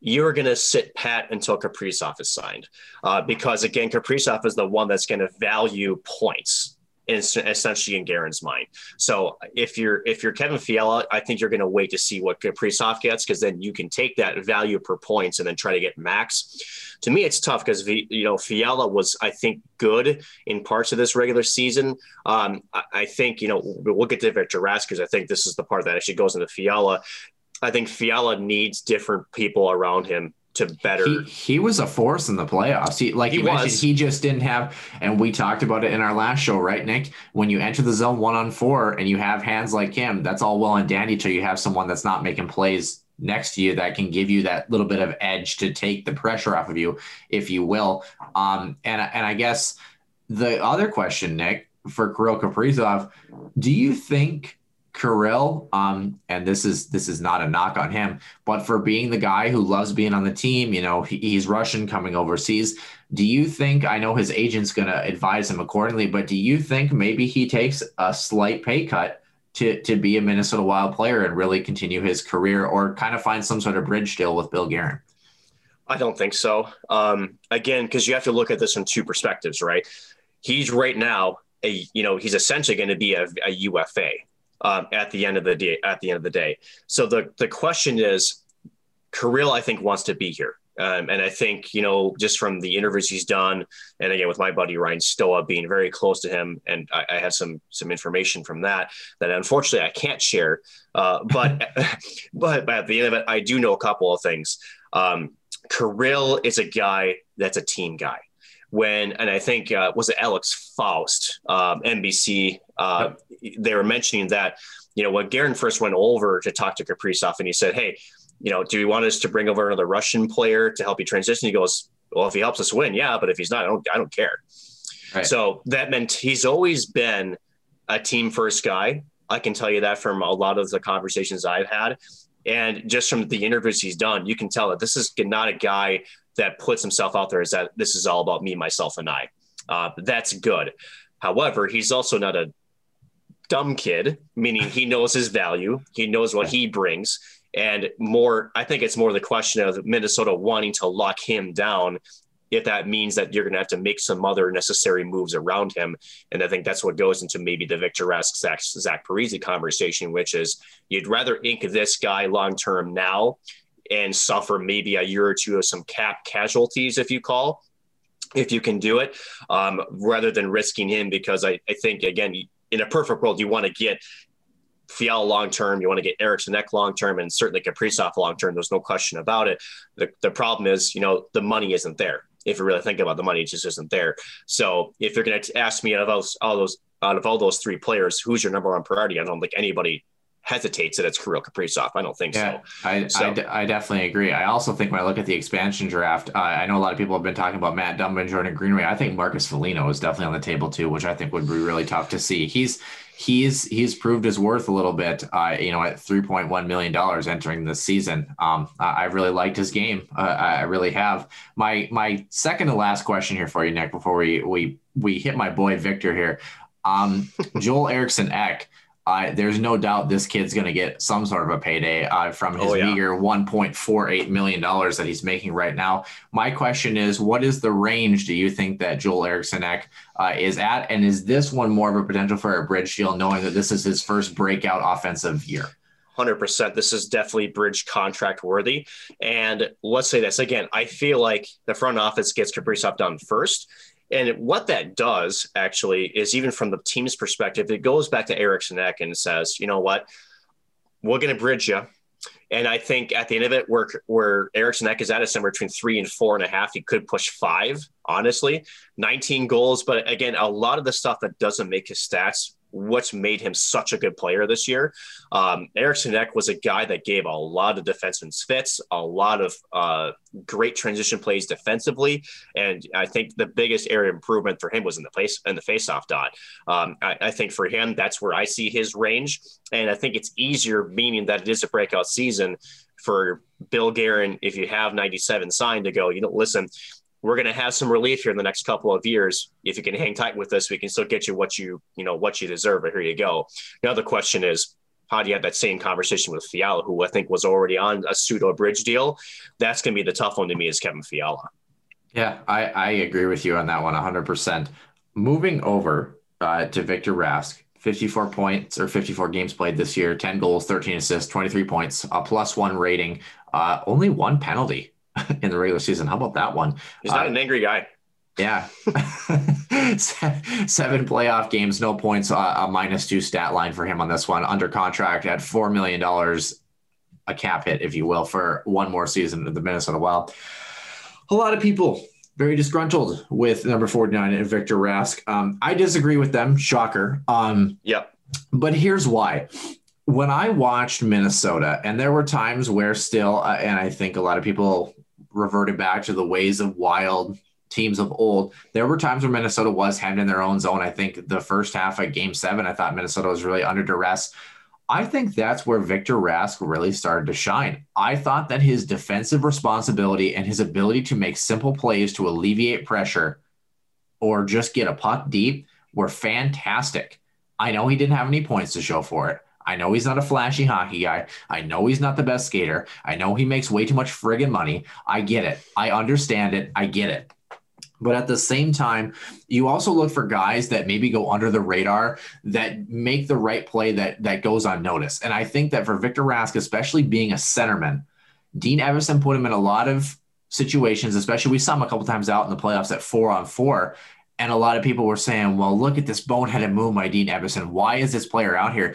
you're going to sit pat until Kaprizov is signed. Uh, because again, Kaprizov is the one that's going to value points essentially in Guerin's mind. So if you're if you're Kevin Fiala, I think you're going to wait to see what Kaprizov gets because then you can take that value per points and then try to get max. To me, it's tough because you know Fiala was I think good in parts of this regular season. Um, I, I, think you know we'll get to Victor Rask because I think this is the part that actually goes into Fiala. I think Fiala needs different people around him to better. He, he, was a force in the playoffs. He, like he you was. mentioned, he just didn't have, and we talked about it in our last show, right, Nick? When you enter the zone one on four and you have hands like him, that's all well and dandy till you have someone that's not making plays next to you that can give you that little bit of edge to take the pressure off of you, if you will. Um, and and I guess the other question, Nick, for Kirill Kaprizov, do you think Kirill, um, and this is this is not a knock on him, but for being the guy who loves being on the team, you know, he, he's Russian coming overseas. Do you think I know his agent's going to advise him accordingly, but do you think maybe he takes a slight pay cut to to be a Minnesota Wild player and really continue his career, or kind of find some sort of bridge deal with Bill Guerin? I don't think so. Um, again, because you have to look at this from two perspectives, right? He's right now a you know he's essentially going to be a, a UFA um, at the end of the day. At the end of the day, so the the question is, Kirill I think wants to be here. Um, and I think, you know, just from the interviews he's done, and again with my buddy Ryan Stoa being very close to him, and I, I have some some information from that that unfortunately I can't share. Uh, but, but <laughs> but at the end of it, I do know a couple of things. Um, Kirill is a guy that's a team guy. When and I think uh, was it Alex Faust, um, NBC, uh, yep. they were mentioning that you know when Guerin first went over to talk to Kaprizov and he said, "Hey, you know, do you want us to bring over another Russian player to help you transition? He goes, well, if he helps us win, yeah, but if he's not, I don't, I don't care. Right. So that meant he's always been a team first guy. I can tell you that from a lot of the conversations I've had. And just from the interviews he's done, you can tell that this is not a guy that puts himself out there is that this is all about me, myself, and I. Uh, that's good. However, he's also not a dumb kid, meaning he knows his value, he knows what he brings, and more, I think it's more the question of Minnesota wanting to lock him down if that means that you're going to have to make some other necessary moves around him. And I think that's what goes into maybe the Victor Rask, Zach, Zach Parise conversation, which is you'd rather ink this guy long term now and suffer maybe a year or two of some cap casualties, if you call, if you can do it, um, rather than risking him. Because I, I think, again, in a perfect world, you want to get Fiala long term. You want to get Eriksson Ek long term, and certainly Kaprizov long term. There's no question about it. The, the problem is, you know, the money isn't there. If you really think about the money, it just isn't there. So if you're going to ask me out of all those out of all those three players, who's your number one priority? I don't think anybody hesitates that it's Kirill Kaprizov. I don't think yeah, so. I, so. I, d- I definitely agree. I also think when I look at the expansion draft, uh, I know a lot of people have been talking about Matt Dumba and Jordan Greenway. I think Marcus Foligno is definitely on the table too, which I think would be really tough to see. He's he's he's proved his worth a little bit. Uh, you know, at three point one million dollars entering this season. Um, I really liked his game. Uh, I really have. My my second to last question here for you, Nick, before we we we hit my boy Victor here. Um, <laughs> Joel Eriksson Ek. Uh, there's no doubt this kid's going to get some sort of a payday uh, from his oh, yeah. meager 1.48 million dollars that he's making right now. My question is, what is the range do you think that Joel Eriksson Ek uh, is at, and is this one more of a potential for a bridge deal, knowing that this is his first breakout offensive year? 100%. This is definitely bridge contract worthy. And let's say this again, I feel like the front office gets Kaprizov done first. And what that does actually is even from the team's perspective, it goes back to Eriksson Ek and says, you know what, we're going to bridge you. And I think at the end of it, where where Eriksson Ek is at is somewhere between three and four and a half. He could push five, honestly. 19 goals, but again, a lot of the stuff that doesn't make his stats what's made him such a good player this year. Um, Eriksson Ek was a guy that gave a lot of defensemen fits, a lot of uh, great transition plays defensively, and I think the biggest area improvement for him was in the place in the faceoff dot. Um, I, I, think for him, that's where I see his range, and I think it's easier, meaning that it is a breakout season for Bill Guerin if you have 97 signed to go. You know, listen we're going to have some relief here in the next couple of years. If you can hang tight with us, we can still get you what you, you know, what you deserve. But here you go. Now the question is, how do you have that same conversation with Fiala, who I think was already on a pseudo bridge deal? That's going to be the tough one to me is Kevin Fiala. Yeah, I, I agree with you on that one 100%. Moving over uh, to Victor Rask, 54 points or 54 games played this year, 10 goals, 13 assists, 23 points, a plus one rating, uh, only one penalty <laughs> in the regular season. How about that one? He's not uh, an angry guy. Yeah. <laughs> Seven playoff games, no points, uh, a minus two stat line for him on this one. Under contract at $4 million, a cap hit, if you will, for one more season of the Minnesota Wild. A lot of people very disgruntled with number 49 and Victor Rask. Um, I disagree with them. Shocker. Um, yep. But here's why when I watched Minnesota, and there were times where still, uh, and I think a lot of people reverted back to the ways of wild teams of old. There were times where Minnesota was hemmed in their own zone. I think the first half of game seven, I thought Minnesota was really under duress. I think that's where Victor Rask really started to shine. I thought that his defensive responsibility and his ability to make simple plays to alleviate pressure or just get a puck deep were fantastic. I know he didn't have any points to show for it. I know he's not a flashy hockey guy. I know he's not the best skater. I know he makes way too much friggin' money. I get it. I understand it. I get it. But at the same time, you also look for guys that maybe go under the radar that make the right play that that goes unnoticed. And I think that for Victor Rask, especially being a centerman, Dean Evason put him in a lot of situations, especially we saw him a couple times out in the playoffs at four on four. And a lot of people were saying, well, look at this boneheaded move by Dean Evason. Why is this player out here?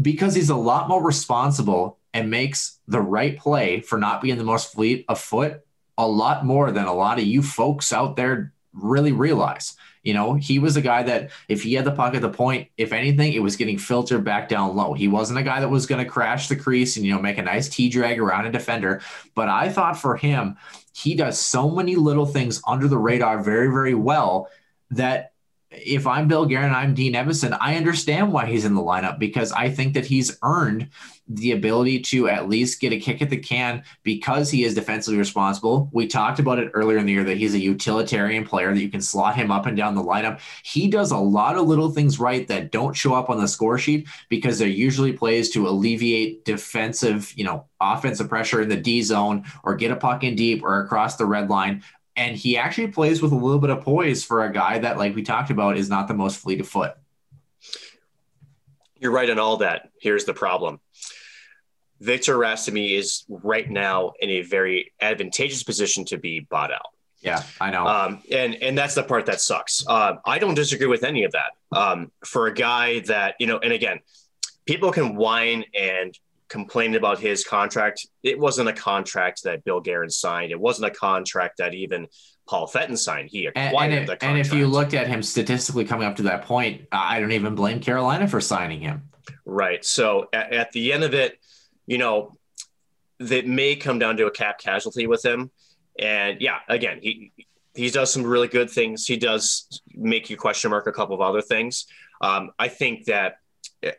Because he's a lot more responsible and makes the right play for not being the most fleet of foot a lot more than a lot of you folks out there really realize. You know, he was a guy that if he had the puck at the point, if anything, it was getting filtered back down low. He wasn't a guy that was going to crash the crease and, you know, make a nice T drag around a defender. But I thought for him, he does so many little things under the radar very, very well that if I'm Bill Guerin and I'm Dean Evason, I understand why he's in the lineup because I think that he's earned the ability to at least get a kick at the can because he is defensively responsible. We talked about it earlier in the year that he's a utilitarian player that you can slot him up and down the lineup. He does a lot of little things right that don't show up on the score sheet because they're usually plays to alleviate defensive, you know, offensive pressure in the D zone or get a puck in deep or across the red line and he actually plays with a little bit of poise for a guy that, like we talked about, is not the most fleet of foot. You're right on all that. Here's the problem. Victor Rastamy is right now in a very advantageous position to be bought out. Yeah, I know. Um, and and that's the part that sucks. Uh, I don't disagree with any of that. Um, for a guy that you know, and again, people can whine and complained about his contract. It wasn't a contract that Bill Guerin signed. It wasn't a contract that even Paul Fenton signed. He acquired and, and if, the contract. And if you looked at him statistically coming up to that point, I don't even blame Carolina for signing him. Right. So at, at the end of it, you know, that may come down to a cap casualty with him. And yeah, again, he he does some really good things. He does make you question mark a couple of other things. Um, I think that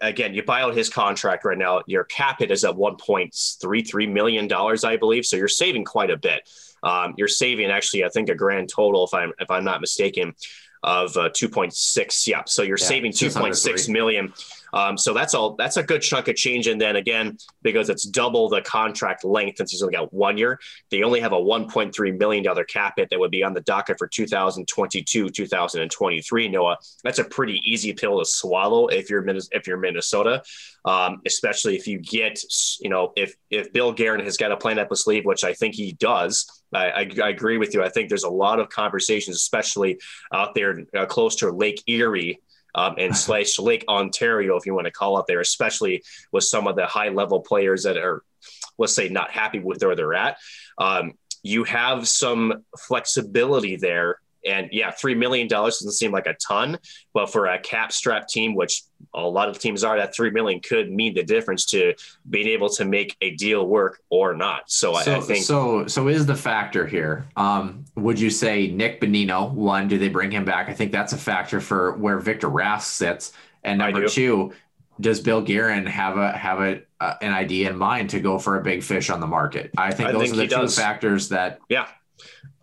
again, you buy out his contract right now, your cap hit is at $1.33 million, I believe. So you're saving quite a bit. Um, you're saving actually, I think a grand total, if I'm, if I'm not mistaken, of uh, 2.6. Yeah. So you're yeah, saving 2.6 million. Um, so that's all. That's a good chunk of change. And then again, because it's double the contract length, since he's only got one year, they only have a 1.3 million dollar cap hit that would be on the docket for 2022, 2023. Noah, that's a pretty easy pill to swallow if you're if you're Minnesota, um, especially if you get you know if if Bill Guerin has got a plan up his sleeve, which I think he does. I, I, I, agree with you. I think there's a lot of conversations, especially out there uh, close to Lake Erie, um, and <laughs> slash Lake Ontario, if you want to call it there, especially with some of the high level players that are, let's say, not happy with where they're at. Um, you have some flexibility there and yeah, $3 million doesn't seem like a ton, but for a cap strap team, which a lot of teams are, that 3 million could mean the difference to being able to make a deal work or not. So, so I, I, think. So, so is the factor here. Um, would you say Nick Bonino, one, do they bring him back? I think that's a factor for where Victor Rask sits. And number two, does Bill Guerin have a have a uh, an idea in mind to go for a big fish on the market? I think I those think are the two does. factors that yeah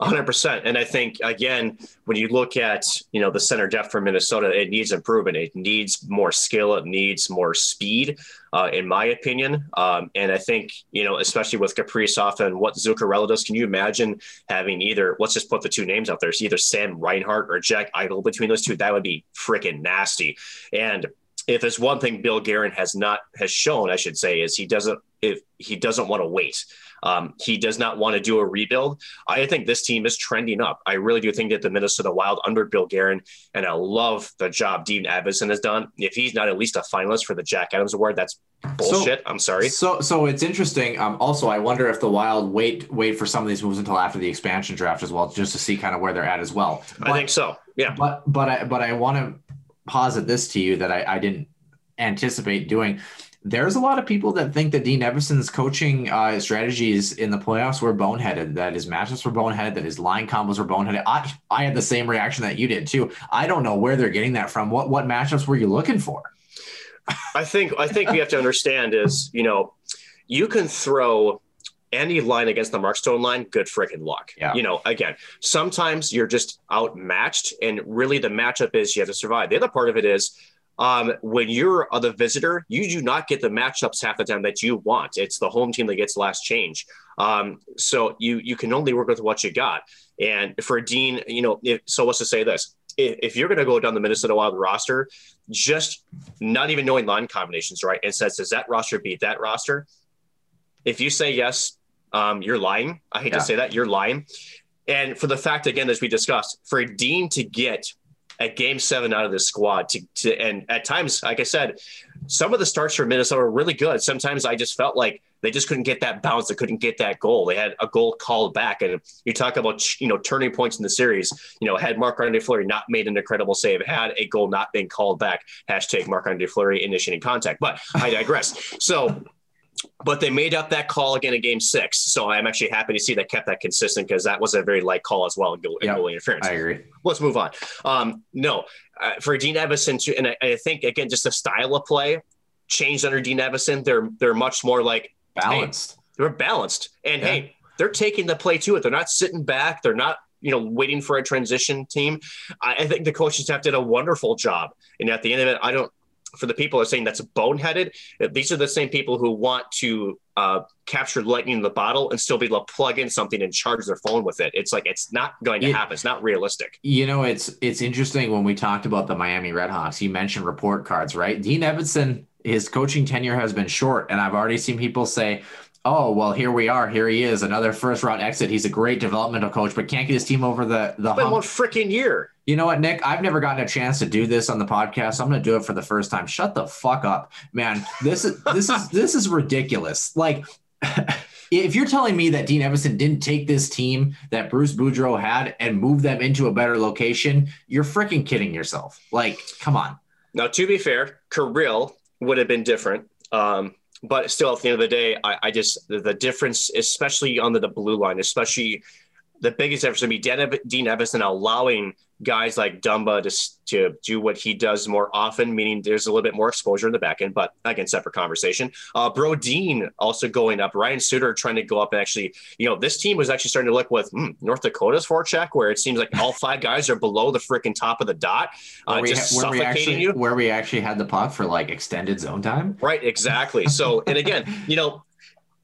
100%. And I think, again, when you look at, you know, the center depth for Minnesota, it needs improvement. It needs more skill. It needs more speed, uh, in my opinion. Um, and I think, you know, especially with Kaprizov and what Zuccarello does, can you imagine having either, let's just put the two names out there, it's either Sam Reinhart or Jack Eichel between those two? That would be freaking nasty. And if there's one thing Bill Guerin has not has shown, I should say, is he doesn't if he doesn't want to wait. Um, he does not want to do a rebuild. I think this team is trending up. I really do think that the Minnesota Wild under Bill Guerin, and I love the job Dean Evason has done. If he's not at least a finalist for the Jack Adams Award, that's bullshit. So, I'm sorry. So, so it's interesting. Um, also, I wonder if the Wild wait wait for some of these moves until after the expansion draft as well, just to see kind of where they're at as well. But, I think so. Yeah. But but I but I want to posit this to you that I, I didn't anticipate doing. There's a lot of people that think that Dean Evason's coaching uh, strategies in the playoffs were boneheaded, that his matchups were boneheaded, that his line combos were boneheaded. I, I had the same reaction that you did too. I don't know where they're getting that from. What what matchups were you looking for? <laughs> I think I think we have to understand is you know you can throw any line against the Mark Stone line, good freaking luck. Yeah. You know, again, sometimes you're just outmatched, and really the matchup is you have to survive. The other part of it is um, when you're the visitor, you do not get the matchups half the time that you want. It's the home team that gets last change. Um, so you you can only work with what you got. And for Dean, you know, if, so let's just say this: if, if you're going to go down the Minnesota Wild roster, just not even knowing line combinations, right, and says does that roster beat that roster? If you say yes, um, you're lying. I hate Yeah. to say that, you're lying. And for the fact, again, as we discussed, for Dean to get a game seven out of this squad to, to and at times, like I said, some of the starts for Minnesota were really good. Sometimes I just felt like they just couldn't get that bounce. They couldn't get that goal. They had a goal called back. And you talk about, you know, turning points in the series, you know, had Marc Andre Fleury not made an incredible save, had a goal not been called back, hashtag Marc Andre Fleury initiating contact. But I digress. So but they made up that call again in game six. So I'm actually happy to see they kept that consistent because that was a very light call as well in goal, in Yep. goal interference. I agree. Let's move on. Um, no, uh, for Dean Evason, to, and I, I think again, just the style of play changed under Dean Evason. They're they're much more like Balanced. they're balanced, and Yeah. hey, they're taking the play to it. They're not sitting back. They're not you know waiting for a transition team. I, I think the coaching staff did a wonderful job. And at the end of it, I don't. For the people who are saying that's boneheaded, these are the same people who want to uh, capture lightning in the bottle and still be able to plug in something and charge their phone with it. It's like it's not going to happen. It's not realistic. You know, it's it's interesting when we talked about the Miami RedHawks. You mentioned report cards, right? Dean Evason, his coaching tenure has been short, and I've already seen people say, "Oh, well, here we are. Here he is, another first round exit. He's a great developmental coach, but can't get his team over the the It's been hump." one freaking year. You know what, Nick? I've never gotten a chance to do this on the podcast. I'm going to do it for the first time. Shut the fuck up, man. This is this is <laughs> this is ridiculous. Like, <laughs> if you're telling me that Dean Evason didn't take this team that Bruce Boudreau had and move them into a better location, you're freaking kidding yourself. Like, come on. Now, to be fair, Kirill would have been different. Um, but still, at the end of the day, I, I just the, the difference, especially on the, blue line, especially the biggest difference would be Dean Evason allowing guys like Dumba to, to do what he does more often, meaning there's a little bit more exposure in the back end, but again, separate conversation. Uh, Brodin also going up, Ryan Suter trying to go up and actually, you know, this team was actually starting to look with hmm, North Dakota's forecheck, where it seems like all five guys are below the freaking top of the dot, uh, Where we, just ha- where suffocating actually you. where we actually had the puck for like extended zone time. Right, exactly. So, and again, you know,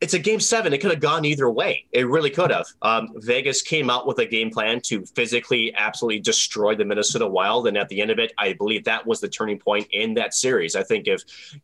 it's a game seven. It could have gone either way. It really could have. Um, Vegas came out with a game plan to physically absolutely destroy the Minnesota Wild, and at the end of it, I believe that was the turning point in that series. I think if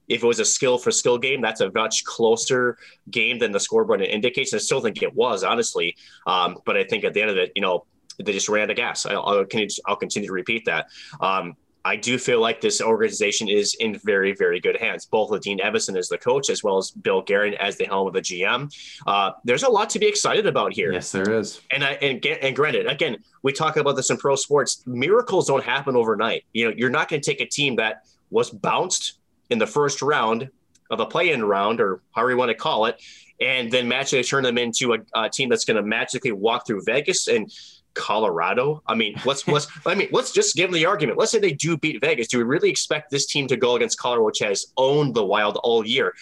if it was a skill for skill game, that's a much closer game than the scoreboard indicates. I still think it was, honestly. Um, but I think at the end of it, you know, they just ran out gas. I'll, I'll, continue, I'll continue to repeat that. Um, I do feel like this organization is in very, very good hands. Both with Dean Evason as the coach, as well as Bill Guerin as the helm of the GM. Uh, there's a lot to be excited about here. Yes, there is. And I and, and granted, again, we talk about this in pro sports. Miracles don't happen overnight. You know, you're not going to take a team that was bounced in the first round of a play-in round, or however you want to call it, and then magically turn them into a, a team that's going to magically walk through Vegas and Colorado. I mean, let's let's <laughs> I mean, let's just give them the argument. Let's say they do beat Vegas. Do we really expect this team to go against Colorado, which has owned the Wild all year?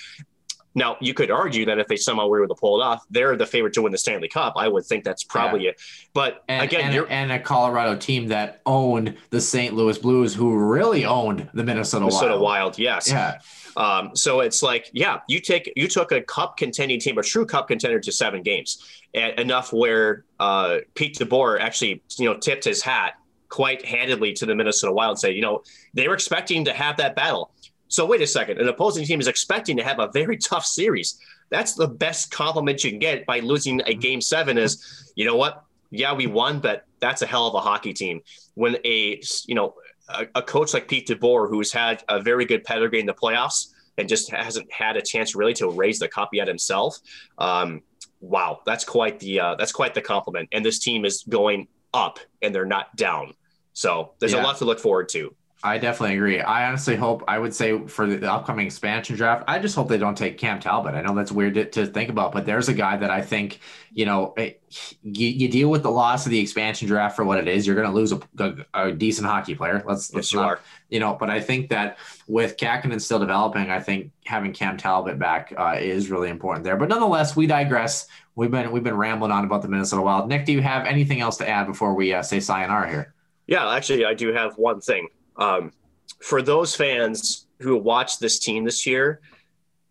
Now, you could argue that if they somehow were able to pull it off, they're the favorite to win the Stanley Cup. I would think that's probably it. But And, again, and, you're and a Colorado team that owned the St. Louis Blues, who really owned the Minnesota, Minnesota Wild. Wild, yes. Yeah, Um, so it's like, yeah, you take you took a cup contending team, a true cup contender, to seven games, and enough where uh, Pete DeBoer actually, you know, tipped his hat quite handedly to the Minnesota Wild, and say, you know, they were expecting to have that battle. So wait a second, an opposing team is expecting to have a very <laughs> tough series. That's the best compliment you can get by losing a game seven. Is you know what? Yeah, we won, but that's a hell of a hockey team. When a you know a, a coach like Pete DeBoer, who's had a very good pedigree in the playoffs and just hasn't had a chance really to raise the cup yet himself. Um, wow, that's quite the uh, that's quite the compliment. And this team is going up, and they're not down. So there's Yeah. a lot to look forward to. I definitely agree. I honestly hope, I would say for the upcoming expansion draft, I just hope they don't take Cam Talbot. I know that's weird to, to think about, but there's a guy that I think, you know, it, you, you deal with the loss of the expansion draft for what it is. You're going to lose a, a, a, decent hockey player. Let's, let's yes, not, you know, but I think that with Kahkonen still developing, I think having Cam Talbot back uh, is really important there. But nonetheless, we digress. We've been we've been rambling on about the Minnesota Wild. Nick, do you have anything else to add before we uh, say sayonara here? Yeah, actually, I do have one thing. Um, for those fans who watch this team this year,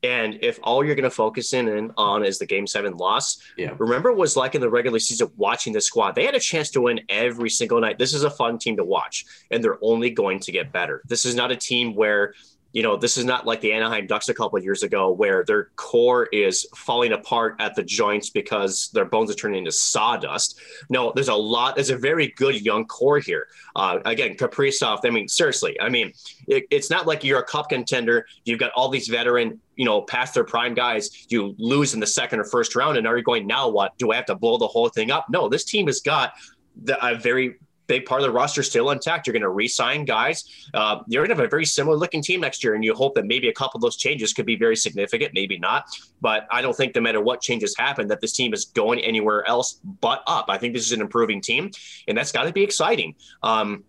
and if all you're going to focus in on is the game seven loss, yeah. remember it was like in the regular season watching the squad. They had a chance to win every single night. This is a fun team to watch, and they're only going to get better. This is not a team where you know, this is not like the Anaheim Ducks a couple of years ago where their core is falling apart at the joints because their bones are turning into sawdust. No, there's a lot, there's a very good young core here. Uh, again, Kaprizov, I mean, seriously, I mean, it, it's not like you're a cup contender. You've got all these veteran, you know, past their prime guys. You lose in the second or first round, and are you going, now what? Do I have to blow the whole thing up? No, this team has got the, a very part of the roster still intact. You're going to re-sign guys. Uh, you're going to have a very similar looking team next year, and you hope that maybe a couple of those changes could be very significant, maybe not. But I don't think no matter what changes happen, that this team is going anywhere else but up. I think this is an improving team, and that's got to be exciting. Um,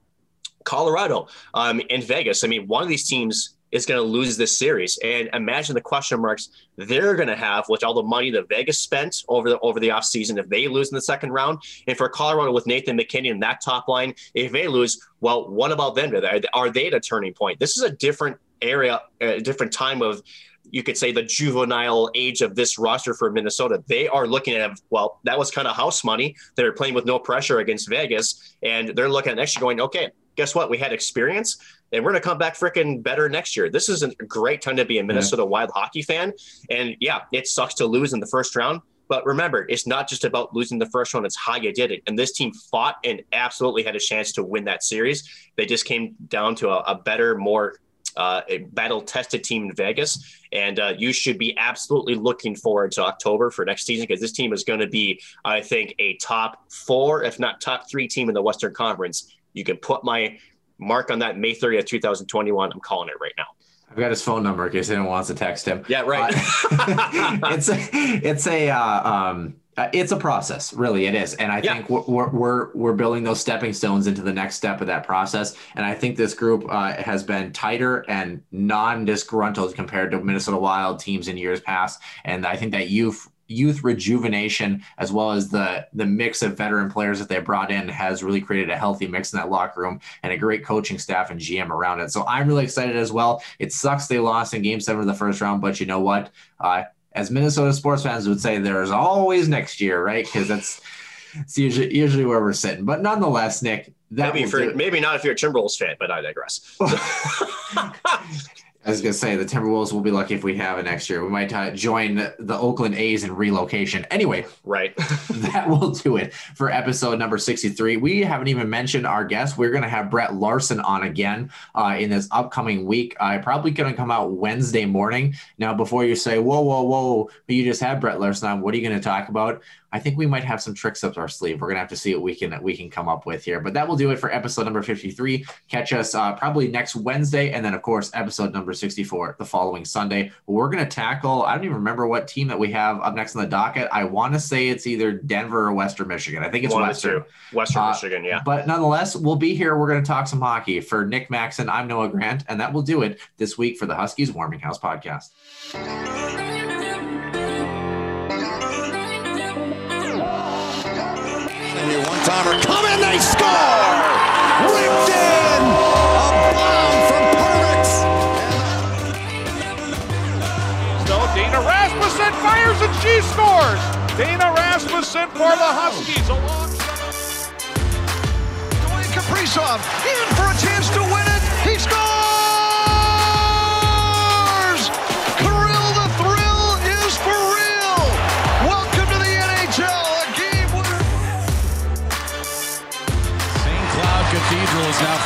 Colorado um, and Vegas. I mean, one of these teams is going to lose this series. And imagine the question marks they're going to have with all the money that Vegas spent over the over the offseason if they lose in the second round. And for Colorado with Nathan MacKinnon and that top line, if they lose, well, what about them? Are they at a turning point? This is a different area, a different time of you could say the juvenile age of this roster for Minnesota. They are looking at well, that was kind of house money. They're playing with no pressure against Vegas, and they're looking at next year going, okay, guess what? We had experience and we're going to come back freaking better next year. This is a great time to be a Minnesota yeah. Wild hockey fan. And yeah, it sucks to lose in the first round. But remember, it's not just about losing the first round, it's how you did it. And this team fought and absolutely had a chance to win that series. They just came down to a, a better, more uh, a battle tested team in Vegas. And uh, you should be absolutely looking forward to October for next season because this team is going to be, I think, a top four, if not top three team in the Western Conference you can put my mark on that May 30th, 2021. I'm calling it right now. I've got his phone number in case anyone wants to text him. Yeah, right. Uh, <laughs> it's a, it's a, uh, um, uh, it's a process, really. It is, and I yeah. think we're, we're we're building those stepping stones into the next step of that process. And I think this group uh, has been tighter and non-disgruntled compared to Minnesota Wild teams in years past. And I think that you've youth rejuvenation as well as the the mix of veteran players that they brought in has really created a healthy mix in that locker room and a great coaching staff and GM around it. So I'm really excited as well. It sucks they lost in Game Seven of the first round, but you know what? Uh, as Minnesota sports fans would say, there's always next year, right? Because that's it's usually usually where we're sitting. But nonetheless, Nick, that maybe for, maybe not if you're a Timberwolves fan, but I digress. <laughs> <laughs> <laughs> I was gonna say the Timberwolves will be lucky if we have it next year. We might uh, join the Oakland A's in relocation. Anyway, right. <laughs> that will do it for episode number sixty-three. We haven't even mentioned our guest. We're gonna have Brett Larson on again uh, in this upcoming week. I uh, probably gonna come out Wednesday morning. Now, before you say, "Whoa, whoa, whoa," you just had Brett Larson on. What are you gonna talk about? I think we might have some tricks up our sleeve. We're gonna have to see what we can we can come up with here. But that will do it for episode number 53. Catch us uh, probably next Wednesday, and then of course episode number 64 the following Sunday. We're gonna tackle. I don't even remember what team that we have up next on the docket. I want to say it's either Denver or Western Michigan. I think it's One Western. Western uh, Michigan, yeah. But nonetheless, we'll be here. We're gonna talk some hockey. For Nick Maxon, I'm Noah Grant, and that will do it this week for the Huskies Warming House podcast. Timer. Come in, they score! Ripped in! A bomb from Perbix! So Dana Rasmussen fires and she scores! Dana Rasmussen for the Huskies. Along. Dwayne Kaprizov in for a chance to win it.